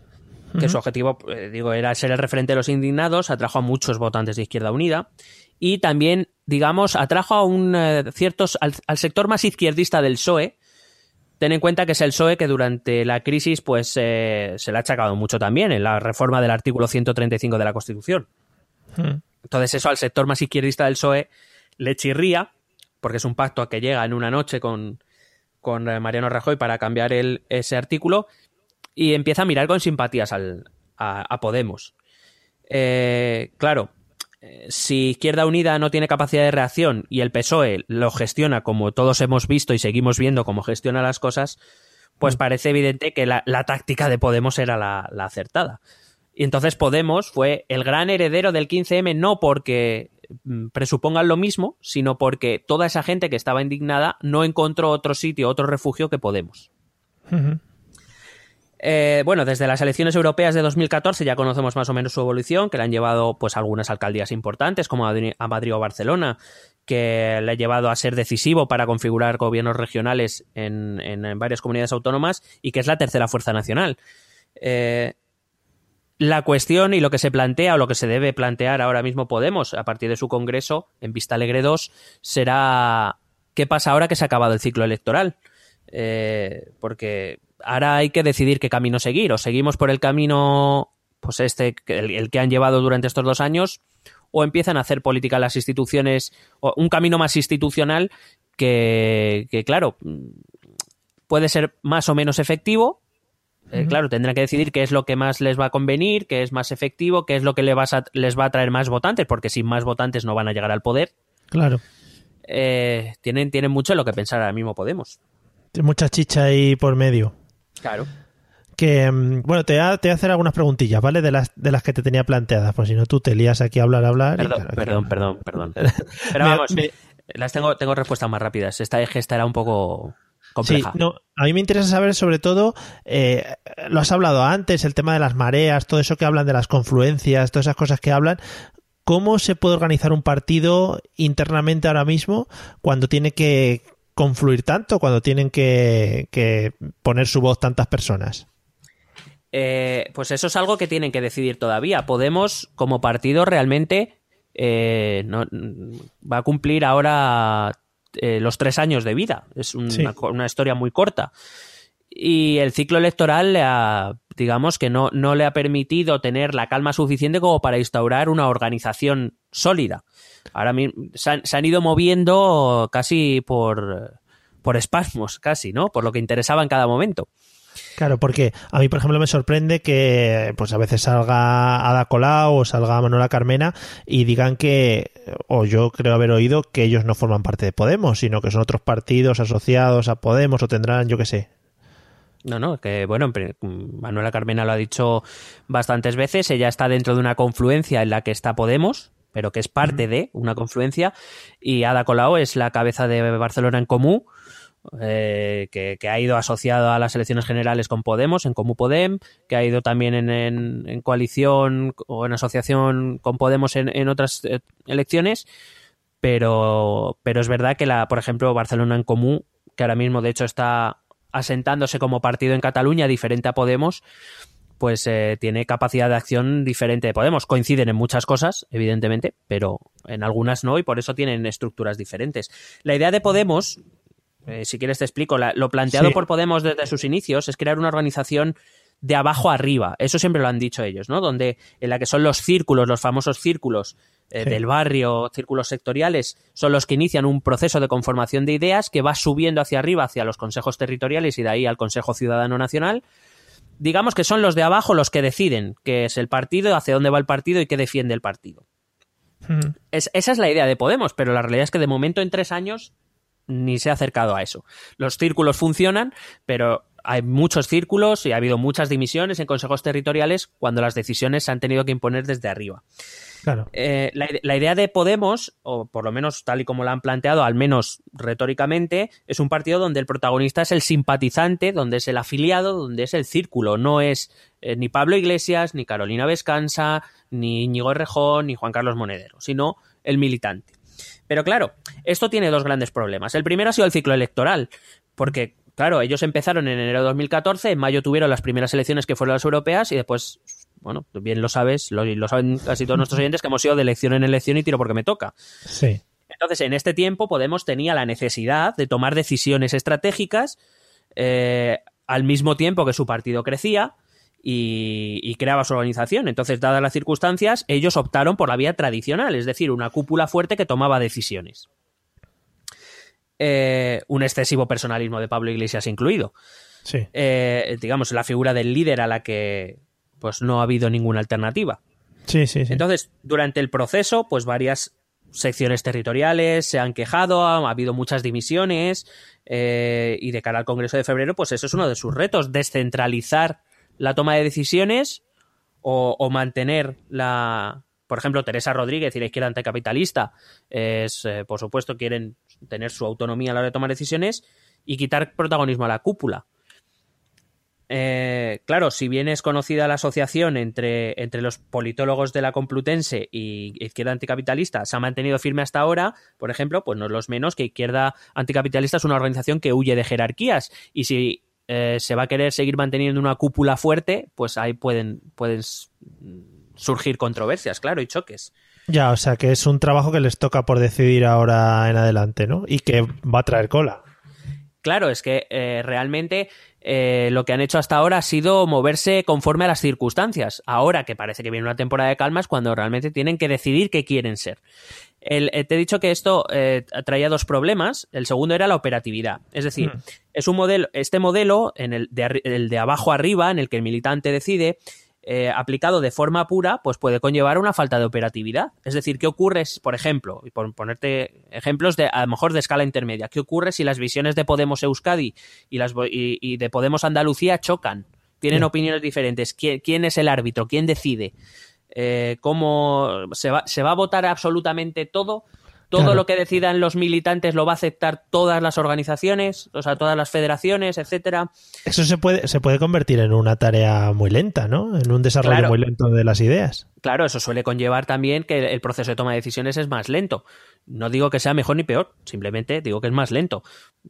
que su objetivo, eh, digo, era ser el referente de los indignados, atrajo a muchos votantes de Izquierda Unida y también, digamos, atrajo a un eh, ciertos al, al sector más izquierdista del PSOE. Ten en cuenta que es el PSOE que durante la crisis pues eh, se le ha achacado mucho también en la reforma del artículo 135 de la Constitución. Mm. Entonces eso al sector más izquierdista del PSOE le chirría, porque es un pacto a que llega en una noche con, con eh, Mariano Rajoy para cambiar el, ese artículo y empieza a mirar con simpatías al, a, a Podemos. Eh, claro, eh, si Izquierda Unida no tiene capacidad de reacción y el PSOE lo gestiona como todos hemos visto y seguimos viendo cómo gestiona las cosas, pues parece evidente que la, la táctica de Podemos era la, la acertada. Y entonces Podemos fue el gran heredero del 15M no porque mm, presupongan lo mismo, sino porque toda esa gente que estaba indignada no encontró otro sitio, otro refugio que Podemos. Eh, bueno, desde las elecciones europeas de 2014 ya conocemos más o menos su evolución, que le han llevado pues algunas alcaldías importantes, como a Madri- a Madrid o Barcelona, que le ha llevado a ser decisivo para configurar gobiernos regionales en varias comunidades autónomas y que es la tercera fuerza nacional. Eh, la cuestión y lo que se plantea o lo que se debe plantear ahora mismo Podemos a partir de su congreso en Vista Alegre 2 será qué pasa ahora que se ha acabado el ciclo electoral. Eh, porque ahora hay que decidir qué camino seguir. O seguimos por el camino, pues este, el, el que han llevado durante estos dos años, o empiezan a hacer política las instituciones, o un camino más institucional que, que claro, puede ser más o menos efectivo. Eh, Claro, tendrán que decidir qué es lo que más les va a convenir, qué es más efectivo, qué es lo que le vas a- les va a traer más votantes, porque sin más votantes no van a llegar al poder. Claro. eh, tienen, tienen mucho en lo que pensar ahora mismo Podemos. Mucha chicha ahí por medio. Claro. Que, mm, bueno, te voy, a, te voy a hacer algunas preguntillas, ¿vale? De las, de las que te tenía planteadas, pues si no tú te lías aquí a hablar, a hablar. y Perdón, claro, perdón, perdón, perdón. Pero vamos, me- las tengo, tengo respuestas más rápidas. Esta es que esta era un poco Sí, compleja. no, a mí me interesa saber sobre todo, eh, lo has hablado antes, el tema de las mareas, todo eso que hablan de las confluencias, todas esas cosas que hablan. ¿Cómo se puede organizar un partido internamente ahora mismo cuando tiene que confluir tanto, cuando tienen que, que poner su voz tantas personas? Eh, pues eso es algo que tienen que decidir todavía. Podemos, como partido, realmente eh, no- va a cumplir ahora eh, los tres años de vida. Es un- Sí. una, co- una historia muy corta. Y el ciclo electoral, le ha, digamos que no, no le ha permitido tener la calma suficiente como para instaurar una organización sólida. Ahora mismo se han, se han ido moviendo casi por, por espasmos, casi, ¿no? Por lo que interesaba en cada momento. Claro, porque a mí, por ejemplo, me sorprende que pues a veces salga Ada Colau o salga Manuela Carmena y digan que, o yo creo haber oído, que ellos no forman parte de Podemos, sino que son otros partidos asociados a Podemos o tendrán, yo qué sé. No, no, que bueno, Manuela Carmena lo ha dicho bastantes veces, ella está dentro de una confluencia en la que está Podemos, pero que es parte de una confluencia, y Ada Colau es la cabeza de Barcelona en Comú, eh, que, que ha ido asociado a las elecciones generales con Podemos, en Comú Podem, que ha ido también en, en- en coalición o en asociación con Podemos en, en otras eh, elecciones, pero, pero es verdad que, la, por ejemplo, Barcelona en Comú, que ahora mismo de hecho está asentándose como partido en Cataluña, diferente a Podemos, pues eh, tiene capacidad de acción diferente de Podemos. Coinciden en muchas cosas, evidentemente, pero en algunas no, y por eso tienen estructuras diferentes. La idea de Podemos, eh, si quieres te explico, la- lo planteado Sí. por Podemos desde sus inicios es crear una organización de abajo arriba. Eso siempre lo han dicho ellos, ¿no? Donde en la que son los círculos, los famosos círculos eh, Sí. del barrio, círculos sectoriales, son los que inician un proceso de conformación de ideas que va subiendo hacia arriba, hacia los consejos territoriales y de ahí al Consejo Ciudadano Nacional. Digamos que son los de abajo los que deciden qué es el partido, hacia dónde va el partido y qué defiende el partido. Mm. Es- esa es la idea de Podemos, pero la realidad es que de momento en tres años ni se ha acercado a eso. Los círculos funcionan, pero hay muchos círculos y ha habido muchas dimisiones en consejos territoriales cuando las decisiones se han tenido que imponer desde arriba. Claro. Eh, la, idea de Podemos, o por lo menos tal y como la han planteado, al menos retóricamente, es un partido donde el protagonista es el simpatizante, donde es el afiliado, donde es el círculo. No es eh, ni Pablo Iglesias, ni Carolina Vescanza, ni Íñigo Errejón, ni Juan Carlos Monedero, sino el militante. Pero claro, esto tiene dos grandes problemas. El primero ha sido el ciclo electoral, porque, claro, ellos empezaron en enero de 2014, en mayo tuvieron las primeras elecciones que fueron las europeas y después, bueno, bien lo sabes, lo, lo saben casi todos nuestros oyentes, que hemos ido de elección en elección y tiro porque me toca. Sí. Entonces, en este tiempo, Podemos tenía la necesidad de tomar decisiones estratégicas eh, al mismo tiempo que su partido crecía y, y creaba su organización. Entonces, dadas las circunstancias, ellos optaron por la vía tradicional, es decir, una cúpula fuerte que tomaba decisiones. Eh, un excesivo personalismo de Pablo Iglesias incluido. Sí. Eh, digamos, la figura del líder a la que pues no ha habido ninguna alternativa. Sí, sí, sí. Entonces, durante el proceso, pues varias secciones territoriales se han quejado, ha, ha habido muchas dimisiones eh, y de cara al Congreso de febrero, pues eso es uno de sus retos, descentralizar la toma de decisiones o, o mantener la... Por ejemplo, Teresa Rodríguez y la izquierda anticapitalista, es, eh, por supuesto, quieren tener su autonomía a la hora de tomar decisiones y quitar protagonismo a la cúpula. Eh, claro, si bien es conocida la asociación entre, entre los politólogos de la Complutense y Izquierda Anticapitalista, se ha mantenido firme hasta ahora, por ejemplo, pues no es los menos que Izquierda Anticapitalista es una organización que huye de jerarquías y si eh, se va a querer seguir manteniendo una cúpula fuerte, pues ahí pueden, pueden surgir controversias, claro, y choques. Ya, o sea que es un trabajo que les toca por decidir ahora en adelante, ¿no? Y que va a traer cola. Claro, es que eh, realmente eh, lo que han hecho hasta ahora ha sido moverse conforme a las circunstancias. Ahora que parece que viene una temporada de calma es cuando realmente tienen que decidir qué quieren ser. El, eh, te he dicho que esto eh, traía dos problemas. El segundo era la operatividad. Es decir, es un modelo, este modelo, en el de, el de abajo arriba, en el que el militante decide, eh, aplicado de forma pura, pues puede conllevar una falta de operatividad. Es decir, ¿qué ocurre, por ejemplo, y por ponerte ejemplos de a lo mejor de escala intermedia, qué ocurre si las visiones de Podemos Euskadi y, las, y, de Podemos Andalucía chocan? Tienen opiniones diferentes. ¿Quién, es el árbitro? ¿Quién decide? Eh, ¿Cómo se va, se va a votar absolutamente todo? Todo lo que decidan los militantes lo va a aceptar todas las organizaciones, o sea, todas las federaciones, etcétera. Eso se puede, se puede convertir en una tarea muy lenta, ¿no? En un desarrollo muy lento de las ideas. Claro, eso suele conllevar también que el proceso de toma de decisiones es más lento. No digo que sea mejor ni peor, simplemente digo que es más lento.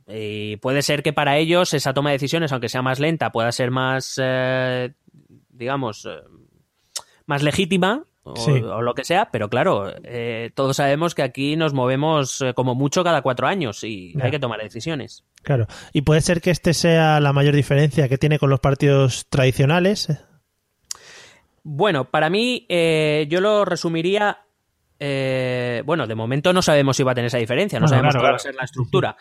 Y puede ser que para ellos esa toma de decisiones, aunque sea más lenta, pueda ser más, eh, digamos, eh, más legítima o, lo que sea, pero claro, eh, todos sabemos que aquí nos movemos eh, como mucho cada cuatro años y hay que tomar decisiones. Claro, y puede ser que este sea la mayor diferencia que tiene con los partidos tradicionales. Bueno, para mí eh, yo lo resumiría bueno, de momento no sabemos si va a tener esa diferencia, no, sabemos cuál va a ser la estructura.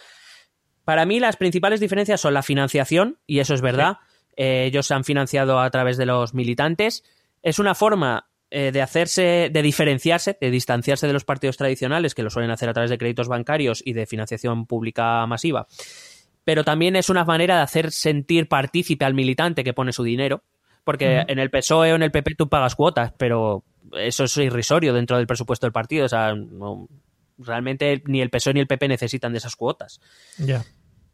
Para mí las principales diferencias son la financiación, y eso es verdad. ellos se han financiado a través de los militantes. Es una forma eh, de hacerse, de diferenciarse, de distanciarse de los partidos tradicionales, que lo suelen hacer a través de créditos bancarios y de financiación pública masiva. Pero también es una manera de hacer sentir partícipe al militante que pone su dinero, porque en el PSOE o en el PP tú pagas cuotas, pero eso es irrisorio dentro del presupuesto del partido. O sea, realmente ni el PSOE ni el PP necesitan de esas cuotas.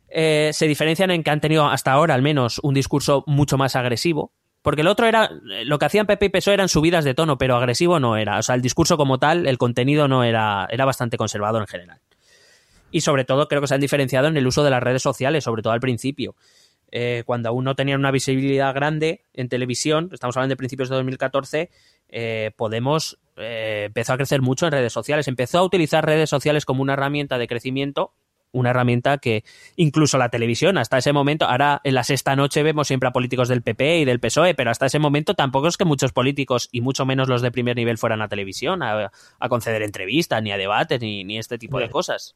Eh, se diferencian en que han tenido hasta ahora al menos un discurso mucho más agresivo, porque el otro era, lo que hacían Pepe y PSOE eran subidas de tono, pero agresivo no era. O sea, el discurso como tal, el contenido no era, era bastante conservador en general. Y sobre todo creo que se han diferenciado en el uso de las redes sociales, sobre todo al principio. Eh, cuando aún no tenían una visibilidad grande en televisión, estamos hablando de principios de 2014, eh, Podemos eh, empezó a crecer mucho en redes sociales, empezó a utilizar redes sociales como una herramienta de crecimiento una herramienta que incluso la televisión, hasta ese momento, ahora en la sexta noche vemos siempre a políticos del PP y del PSOE, pero hasta ese momento tampoco es que muchos políticos, y mucho menos los de primer nivel, fueran a televisión a, conceder entrevistas, ni a debates, ni, este tipo de cosas.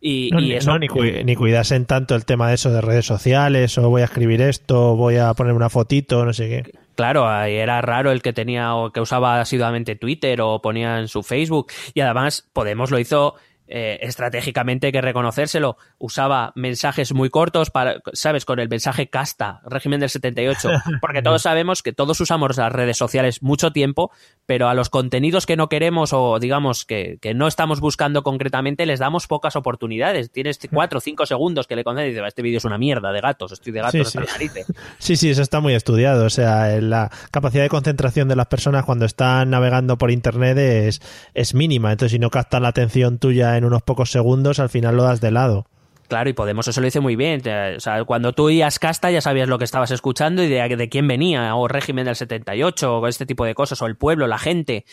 Y, eso... ni, ni, cuidasen tanto el tema de eso de redes sociales, o voy a escribir esto, voy a poner una fotito, no sé qué. Claro, era raro el que tenía o que usaba asiduamente Twitter o ponía en su Facebook. Y además, Podemos lo hizo eh, estratégicamente hay que reconocérselo, usaba mensajes muy cortos, para, ¿sabes? Con el mensaje casta, régimen del 78, porque todos sabemos que todos usamos las redes sociales mucho tiempo, pero a los contenidos que no queremos o digamos que, no estamos buscando concretamente les damos pocas oportunidades. Tienes cuatro o cinco segundos que le concedes y dices, este vídeo es una mierda de gatos, estoy de gatos sí, sí. sí, sí, eso está muy estudiado, o sea, la capacidad de concentración de las personas cuando están navegando por internet es, es mínima, entonces si no captan la atención tuya en unos pocos segundos, al final lo das de lado. Claro, y Podemos eso lo dice muy bien. O sea, cuando tú oías casta ya sabías lo que estabas escuchando y de, quién venía, o régimen del 78, o este tipo de cosas, o el pueblo, la gente,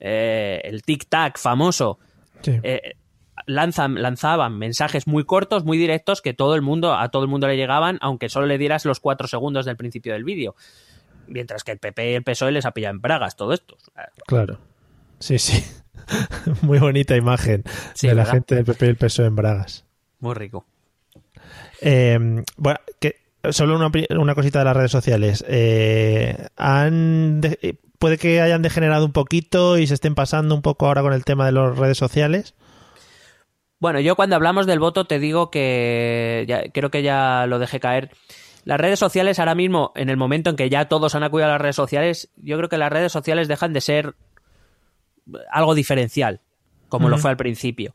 eh, el tic-tac famoso. Eh, lanzan, lanzaban mensajes muy cortos, muy directos, que todo el mundo, a todo el mundo le llegaban, aunque solo le dieras los cuatro segundos del principio del vídeo. Mientras que el PP y el PSOE les ha pillado en bragas todo esto. Claro. Sí, sí. Muy bonita imagen de la gente del PP y el PSOE en Bragas. Muy rico. Eh, bueno, que solo una, cosita de las redes sociales. Eh, han puede que hayan degenerado un poquito y se estén pasando un poco ahora con el tema de las redes sociales. Bueno, yo cuando hablamos del voto te digo que creo que ya lo dejé caer. Las redes sociales ahora mismo, en el momento en que ya todos han acudido a las redes sociales, yo creo que las redes sociales dejan de ser algo diferencial, como lo fue al principio.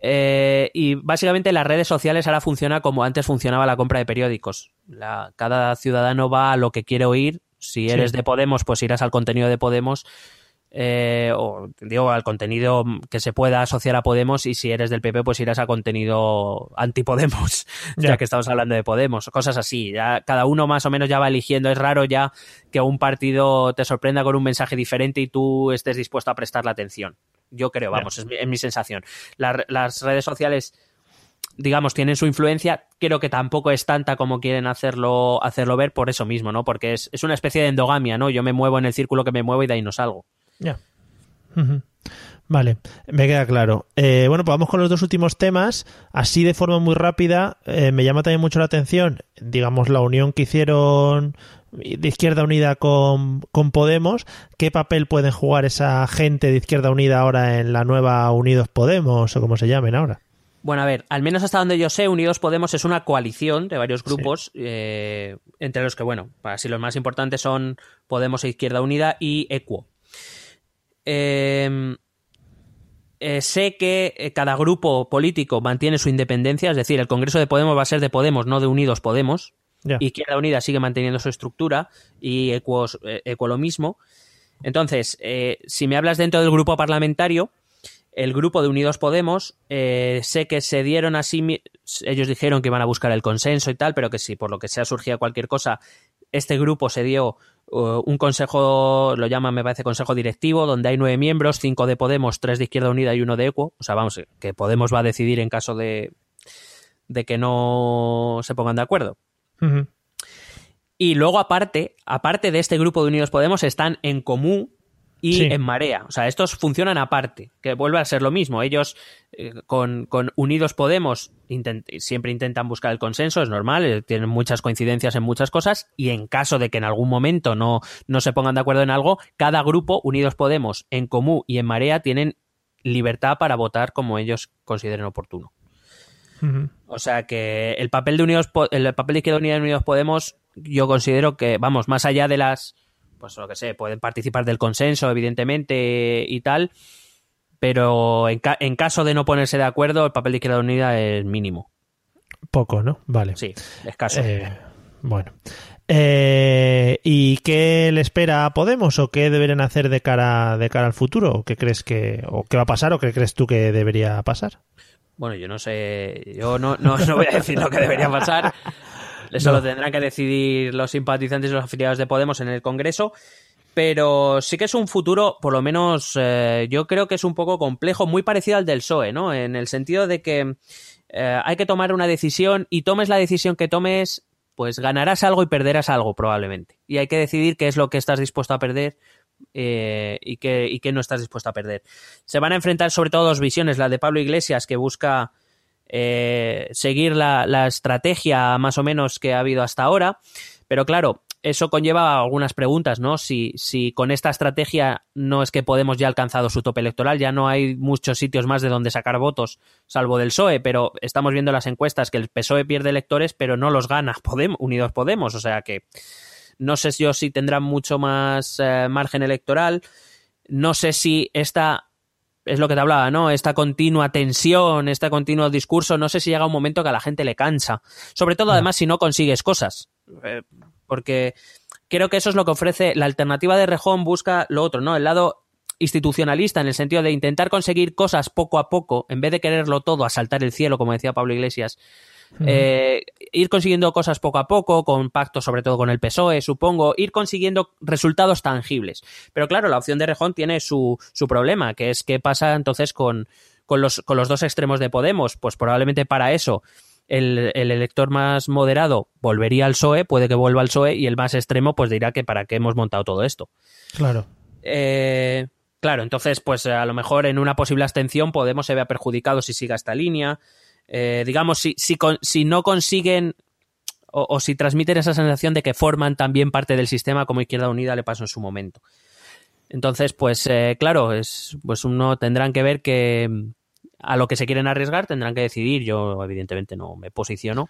Eh, y básicamente las redes sociales ahora funcionan como antes funcionaba la compra de periódicos. cada ciudadano va a lo que quiere oír. Si eres de Podemos, pues irás al contenido de Podemos. Eh, o digo, al contenido que se pueda asociar a Podemos y si eres del PP pues irás a contenido anti-Podemos, ya que estamos hablando de Podemos, cosas así, ya cada uno más o menos ya va eligiendo, es raro ya que un partido te sorprenda con un mensaje diferente y tú estés dispuesto a prestarle atención. Yo creo, vamos, es, mi, sensación. las redes sociales digamos, tienen su influencia, creo que tampoco es tanta como quieren hacerlo, hacerlo ver por eso mismo, ¿no? Porque es, es, una especie de endogamia, ¿no? Yo me muevo en el círculo que me muevo y de ahí no salgo. Ya. Vale, me queda claro. Eh, bueno, pues vamos con los dos últimos temas. Así de forma muy rápida, eh, me llama también mucho la atención, digamos, la unión que hicieron de Izquierda Unida con, con Podemos, ¿qué papel pueden jugar esa gente de Izquierda Unida ahora en la nueva Unidos Podemos o como se llamen ahora? Bueno, a ver, al menos hasta donde yo sé, Unidos Podemos es una coalición de varios grupos, eh, entre los que, bueno, así los más importantes son Podemos e Izquierda Unida y Equo. Em, eh, sé que eh, cada grupo político mantiene su independencia, es decir, el Congreso de Podemos va a ser de Podemos, no de Unidos Podemos. Izquierda Unida sigue manteniendo su estructura y Equo, Equo lo mismo. Entonces, si me hablas dentro del grupo parlamentario, el grupo de Unidos Podemos, eh, sé que se dieron así, ellos dijeron que iban a buscar el consenso y tal, pero que si por lo que sea surgía cualquier cosa, este grupo se dio un consejo, lo llaman, me parece, consejo directivo, donde hay nueve miembros, cinco de Podemos, tres de Izquierda Unida y uno de Equo. O sea, vamos, que Podemos va a decidir en caso de, de que no se pongan de acuerdo. Y luego, aparte, aparte de este grupo de Unidos Podemos, están en común y en marea. O sea, estos funcionan aparte, que vuelve a ser lo mismo. Ellos eh, con, Unidos Podemos siempre intentan buscar el consenso, es normal, eh, tienen muchas coincidencias en muchas cosas y en caso de que en algún momento no, no se pongan de acuerdo en algo, cada grupo, Unidos Podemos, en Común y en Marea, tienen libertad para votar como ellos consideren oportuno. O sea que el papel de Unidos el papel de Izquierda Unida de Unidos Podemos yo considero que, vamos, más allá de las pues lo que sé, pueden participar del consenso, evidentemente, y tal, pero en, caso de no ponerse de acuerdo, el papel de Izquierda Unida es mínimo. Poco, ¿no? Vale. Sí, escaso. Eh, bueno. Eh, ¿Y qué le espera a Podemos o qué deberían hacer de cara, de cara al futuro? ¿Qué crees que, o qué va a pasar o qué crees tú que debería pasar? Bueno, yo no sé, yo no, no, no voy a decir lo que debería pasar. Eso lo tendrán que decidir los simpatizantes y los afiliados de Podemos en el Congreso. Pero sí que es un futuro, por lo menos eh, yo creo que es un poco complejo, muy parecido al del PSOE, ¿no? En el sentido de que eh, hay que tomar una decisión y tomes la decisión que tomes, pues ganarás algo y perderás algo probablemente. Y hay que decidir qué es lo que estás dispuesto a perder eh, y, qué, y qué no estás dispuesto a perder. Se van a enfrentar sobre todo dos visiones, la de Pablo Iglesias, que busca eh, seguir la, estrategia más o menos que ha habido hasta ahora. Pero claro, eso conlleva algunas preguntas, ¿no? Si, si con esta estrategia no es que Podemos ya ha alcanzado su tope electoral, ya no hay muchos sitios más de donde sacar votos, salvo del PSOE, pero estamos viendo las encuestas que el PSOE pierde electores, pero no los gana Podemos, Unidos Podemos, o sea que no sé yo si tendrán mucho más eh, margen electoral, no sé si esta es lo que te hablaba, ¿no? Esta continua tensión, este continuo discurso, no sé si llega un momento que a la gente le cansa. Sobre todo, además, si no consigues cosas. Eh, porque creo que eso es lo que ofrece la alternativa de Rejón, busca lo otro, ¿no? El lado institucionalista, en el sentido de intentar conseguir cosas poco a poco, en vez de quererlo todo, a saltar el cielo, como decía Pablo Iglesias. Eh, ir consiguiendo cosas poco a poco, con pactos sobre todo con el PSOE, supongo, ir consiguiendo resultados tangibles. Pero claro, la opción de Rejón tiene su, su problema, que es qué pasa entonces con, con, los, con los dos extremos de Podemos. Pues probablemente para eso el, el, elector más moderado volvería al PSOE, puede que vuelva al PSOE, y el más extremo pues dirá que para qué hemos montado todo esto. Claro. Eh, claro, entonces pues a lo mejor en una posible abstención Podemos se vea perjudicado si siga esta línea. Eh, digamos, si, si, si, no consiguen o, si transmiten esa sensación de que forman también parte del sistema como Izquierda Unida le pasó en su momento. Entonces, pues eh, claro, es, pues uno tendrán que ver que mm, a lo que se quieren arriesgar tendrán que decidir. Yo, evidentemente, no me posiciono,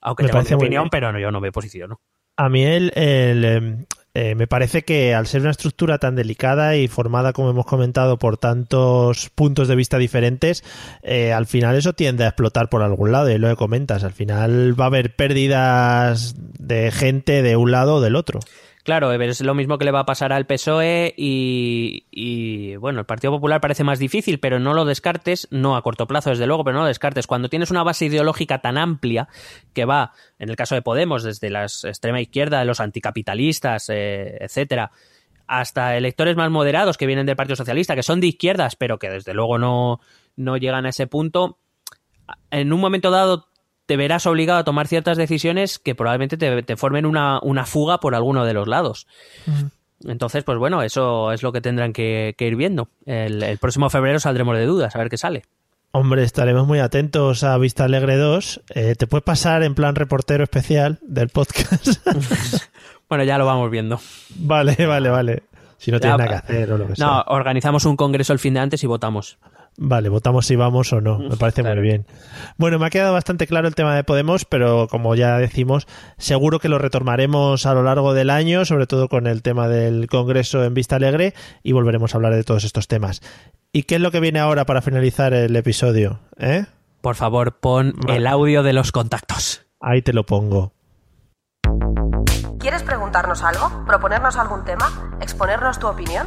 aunque me tengo mi opinión, pero no, yo no me posiciono. A mí el, el, em, eh, me parece que al ser una estructura tan delicada y formada, como hemos comentado, por tantos puntos de vista diferentes, eh, al final eso tiende a explotar por algún lado, y lo que comentas, al final va a haber pérdidas de gente de un lado o del otro. Claro, es lo mismo que le va a pasar al PSOE y, bueno, el Partido Popular parece más difícil, pero no lo descartes, no a corto plazo desde luego, pero no lo descartes. Cuando tienes una base ideológica tan amplia que va, en el caso de Podemos, desde la extrema izquierda, los anticapitalistas, eh, etcétera, hasta electores más moderados que vienen del Partido Socialista, que son de izquierdas, pero que desde luego no, no llegan a ese punto, en un momento dado te verás obligado a tomar ciertas decisiones que probablemente te, formen una, fuga por alguno de los lados. Entonces, pues bueno, eso es lo que tendrán que, ir viendo. El, próximo febrero saldremos de dudas, a ver qué sale. Hombre, estaremos muy atentos a Vista Alegre 2. Eh, te puedes pasar en plan reportero especial del podcast. Bueno, ya lo vamos viendo. Vale, vale, vale. Si no tienes nada que hacer o lo que sea. No, organizamos un congreso el fin de antes y votamos. Vale, votamos si vamos o no. Me parece Claro. muy bien. Bueno, me ha quedado bastante claro el tema de Podemos, pero como ya decimos, seguro que lo retomaremos a lo largo del año, sobre todo con el tema del Congreso en Vista Alegre, y volveremos a hablar de todos estos temas. ¿Y qué es lo que viene ahora para finalizar el episodio? ¿Eh? Por favor, pon Vale. el audio de los contactos. Ahí te lo pongo. ¿Quieres preguntarnos algo? ¿Proponernos algún tema? ¿Exponernos tu opinión?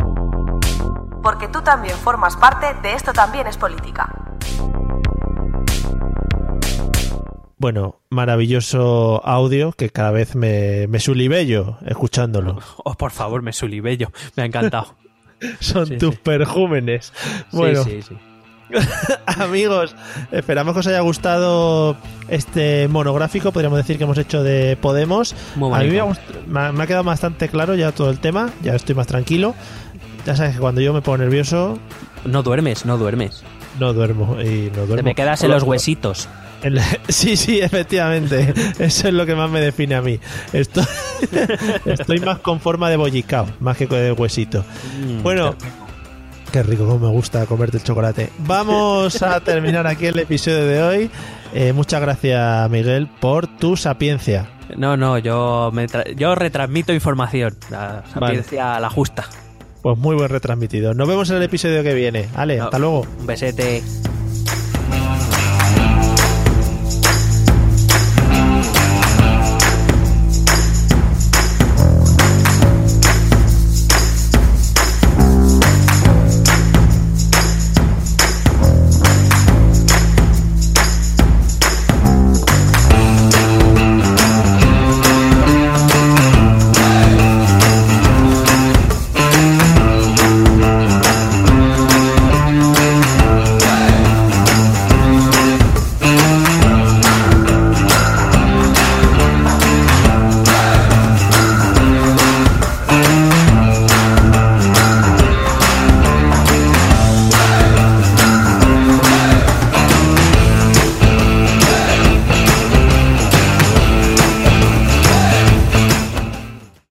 Porque tú también formas parte de Esto también es política. Bueno, maravilloso audio que cada vez me, me sulibello escuchándolo. Oh, por favor, me sulibello. Me ha encantado. Son Sí, tus sí. perjúmenes. Bueno, sí, sí, sí. Amigos, esperamos que os haya gustado este monográfico, podríamos decir que hemos hecho de Podemos. Muy A mí me ha- me ha quedado bastante claro ya todo el tema, ya estoy más tranquilo. Ya sabes que cuando yo me pongo nervioso, No duermes, no duermes. no duermo y no duermo. Te me quedas en los huesitos. En la- Sí, sí, efectivamente. Eso es lo que más me define a mí. Estoy, estoy más con forma de bollicao, más que de huesito. Mm, Bueno, qué rico, como me gusta comerte el chocolate. Vamos a terminar aquí el episodio de hoy. Eh, muchas gracias, Miguel, por tu sapiencia. No, no, yo, me tra- yo retransmito información. La sapiencia la justa. Pues muy buen retransmitido. Nos vemos en el episodio que viene. Ale, hasta luego. Un besete.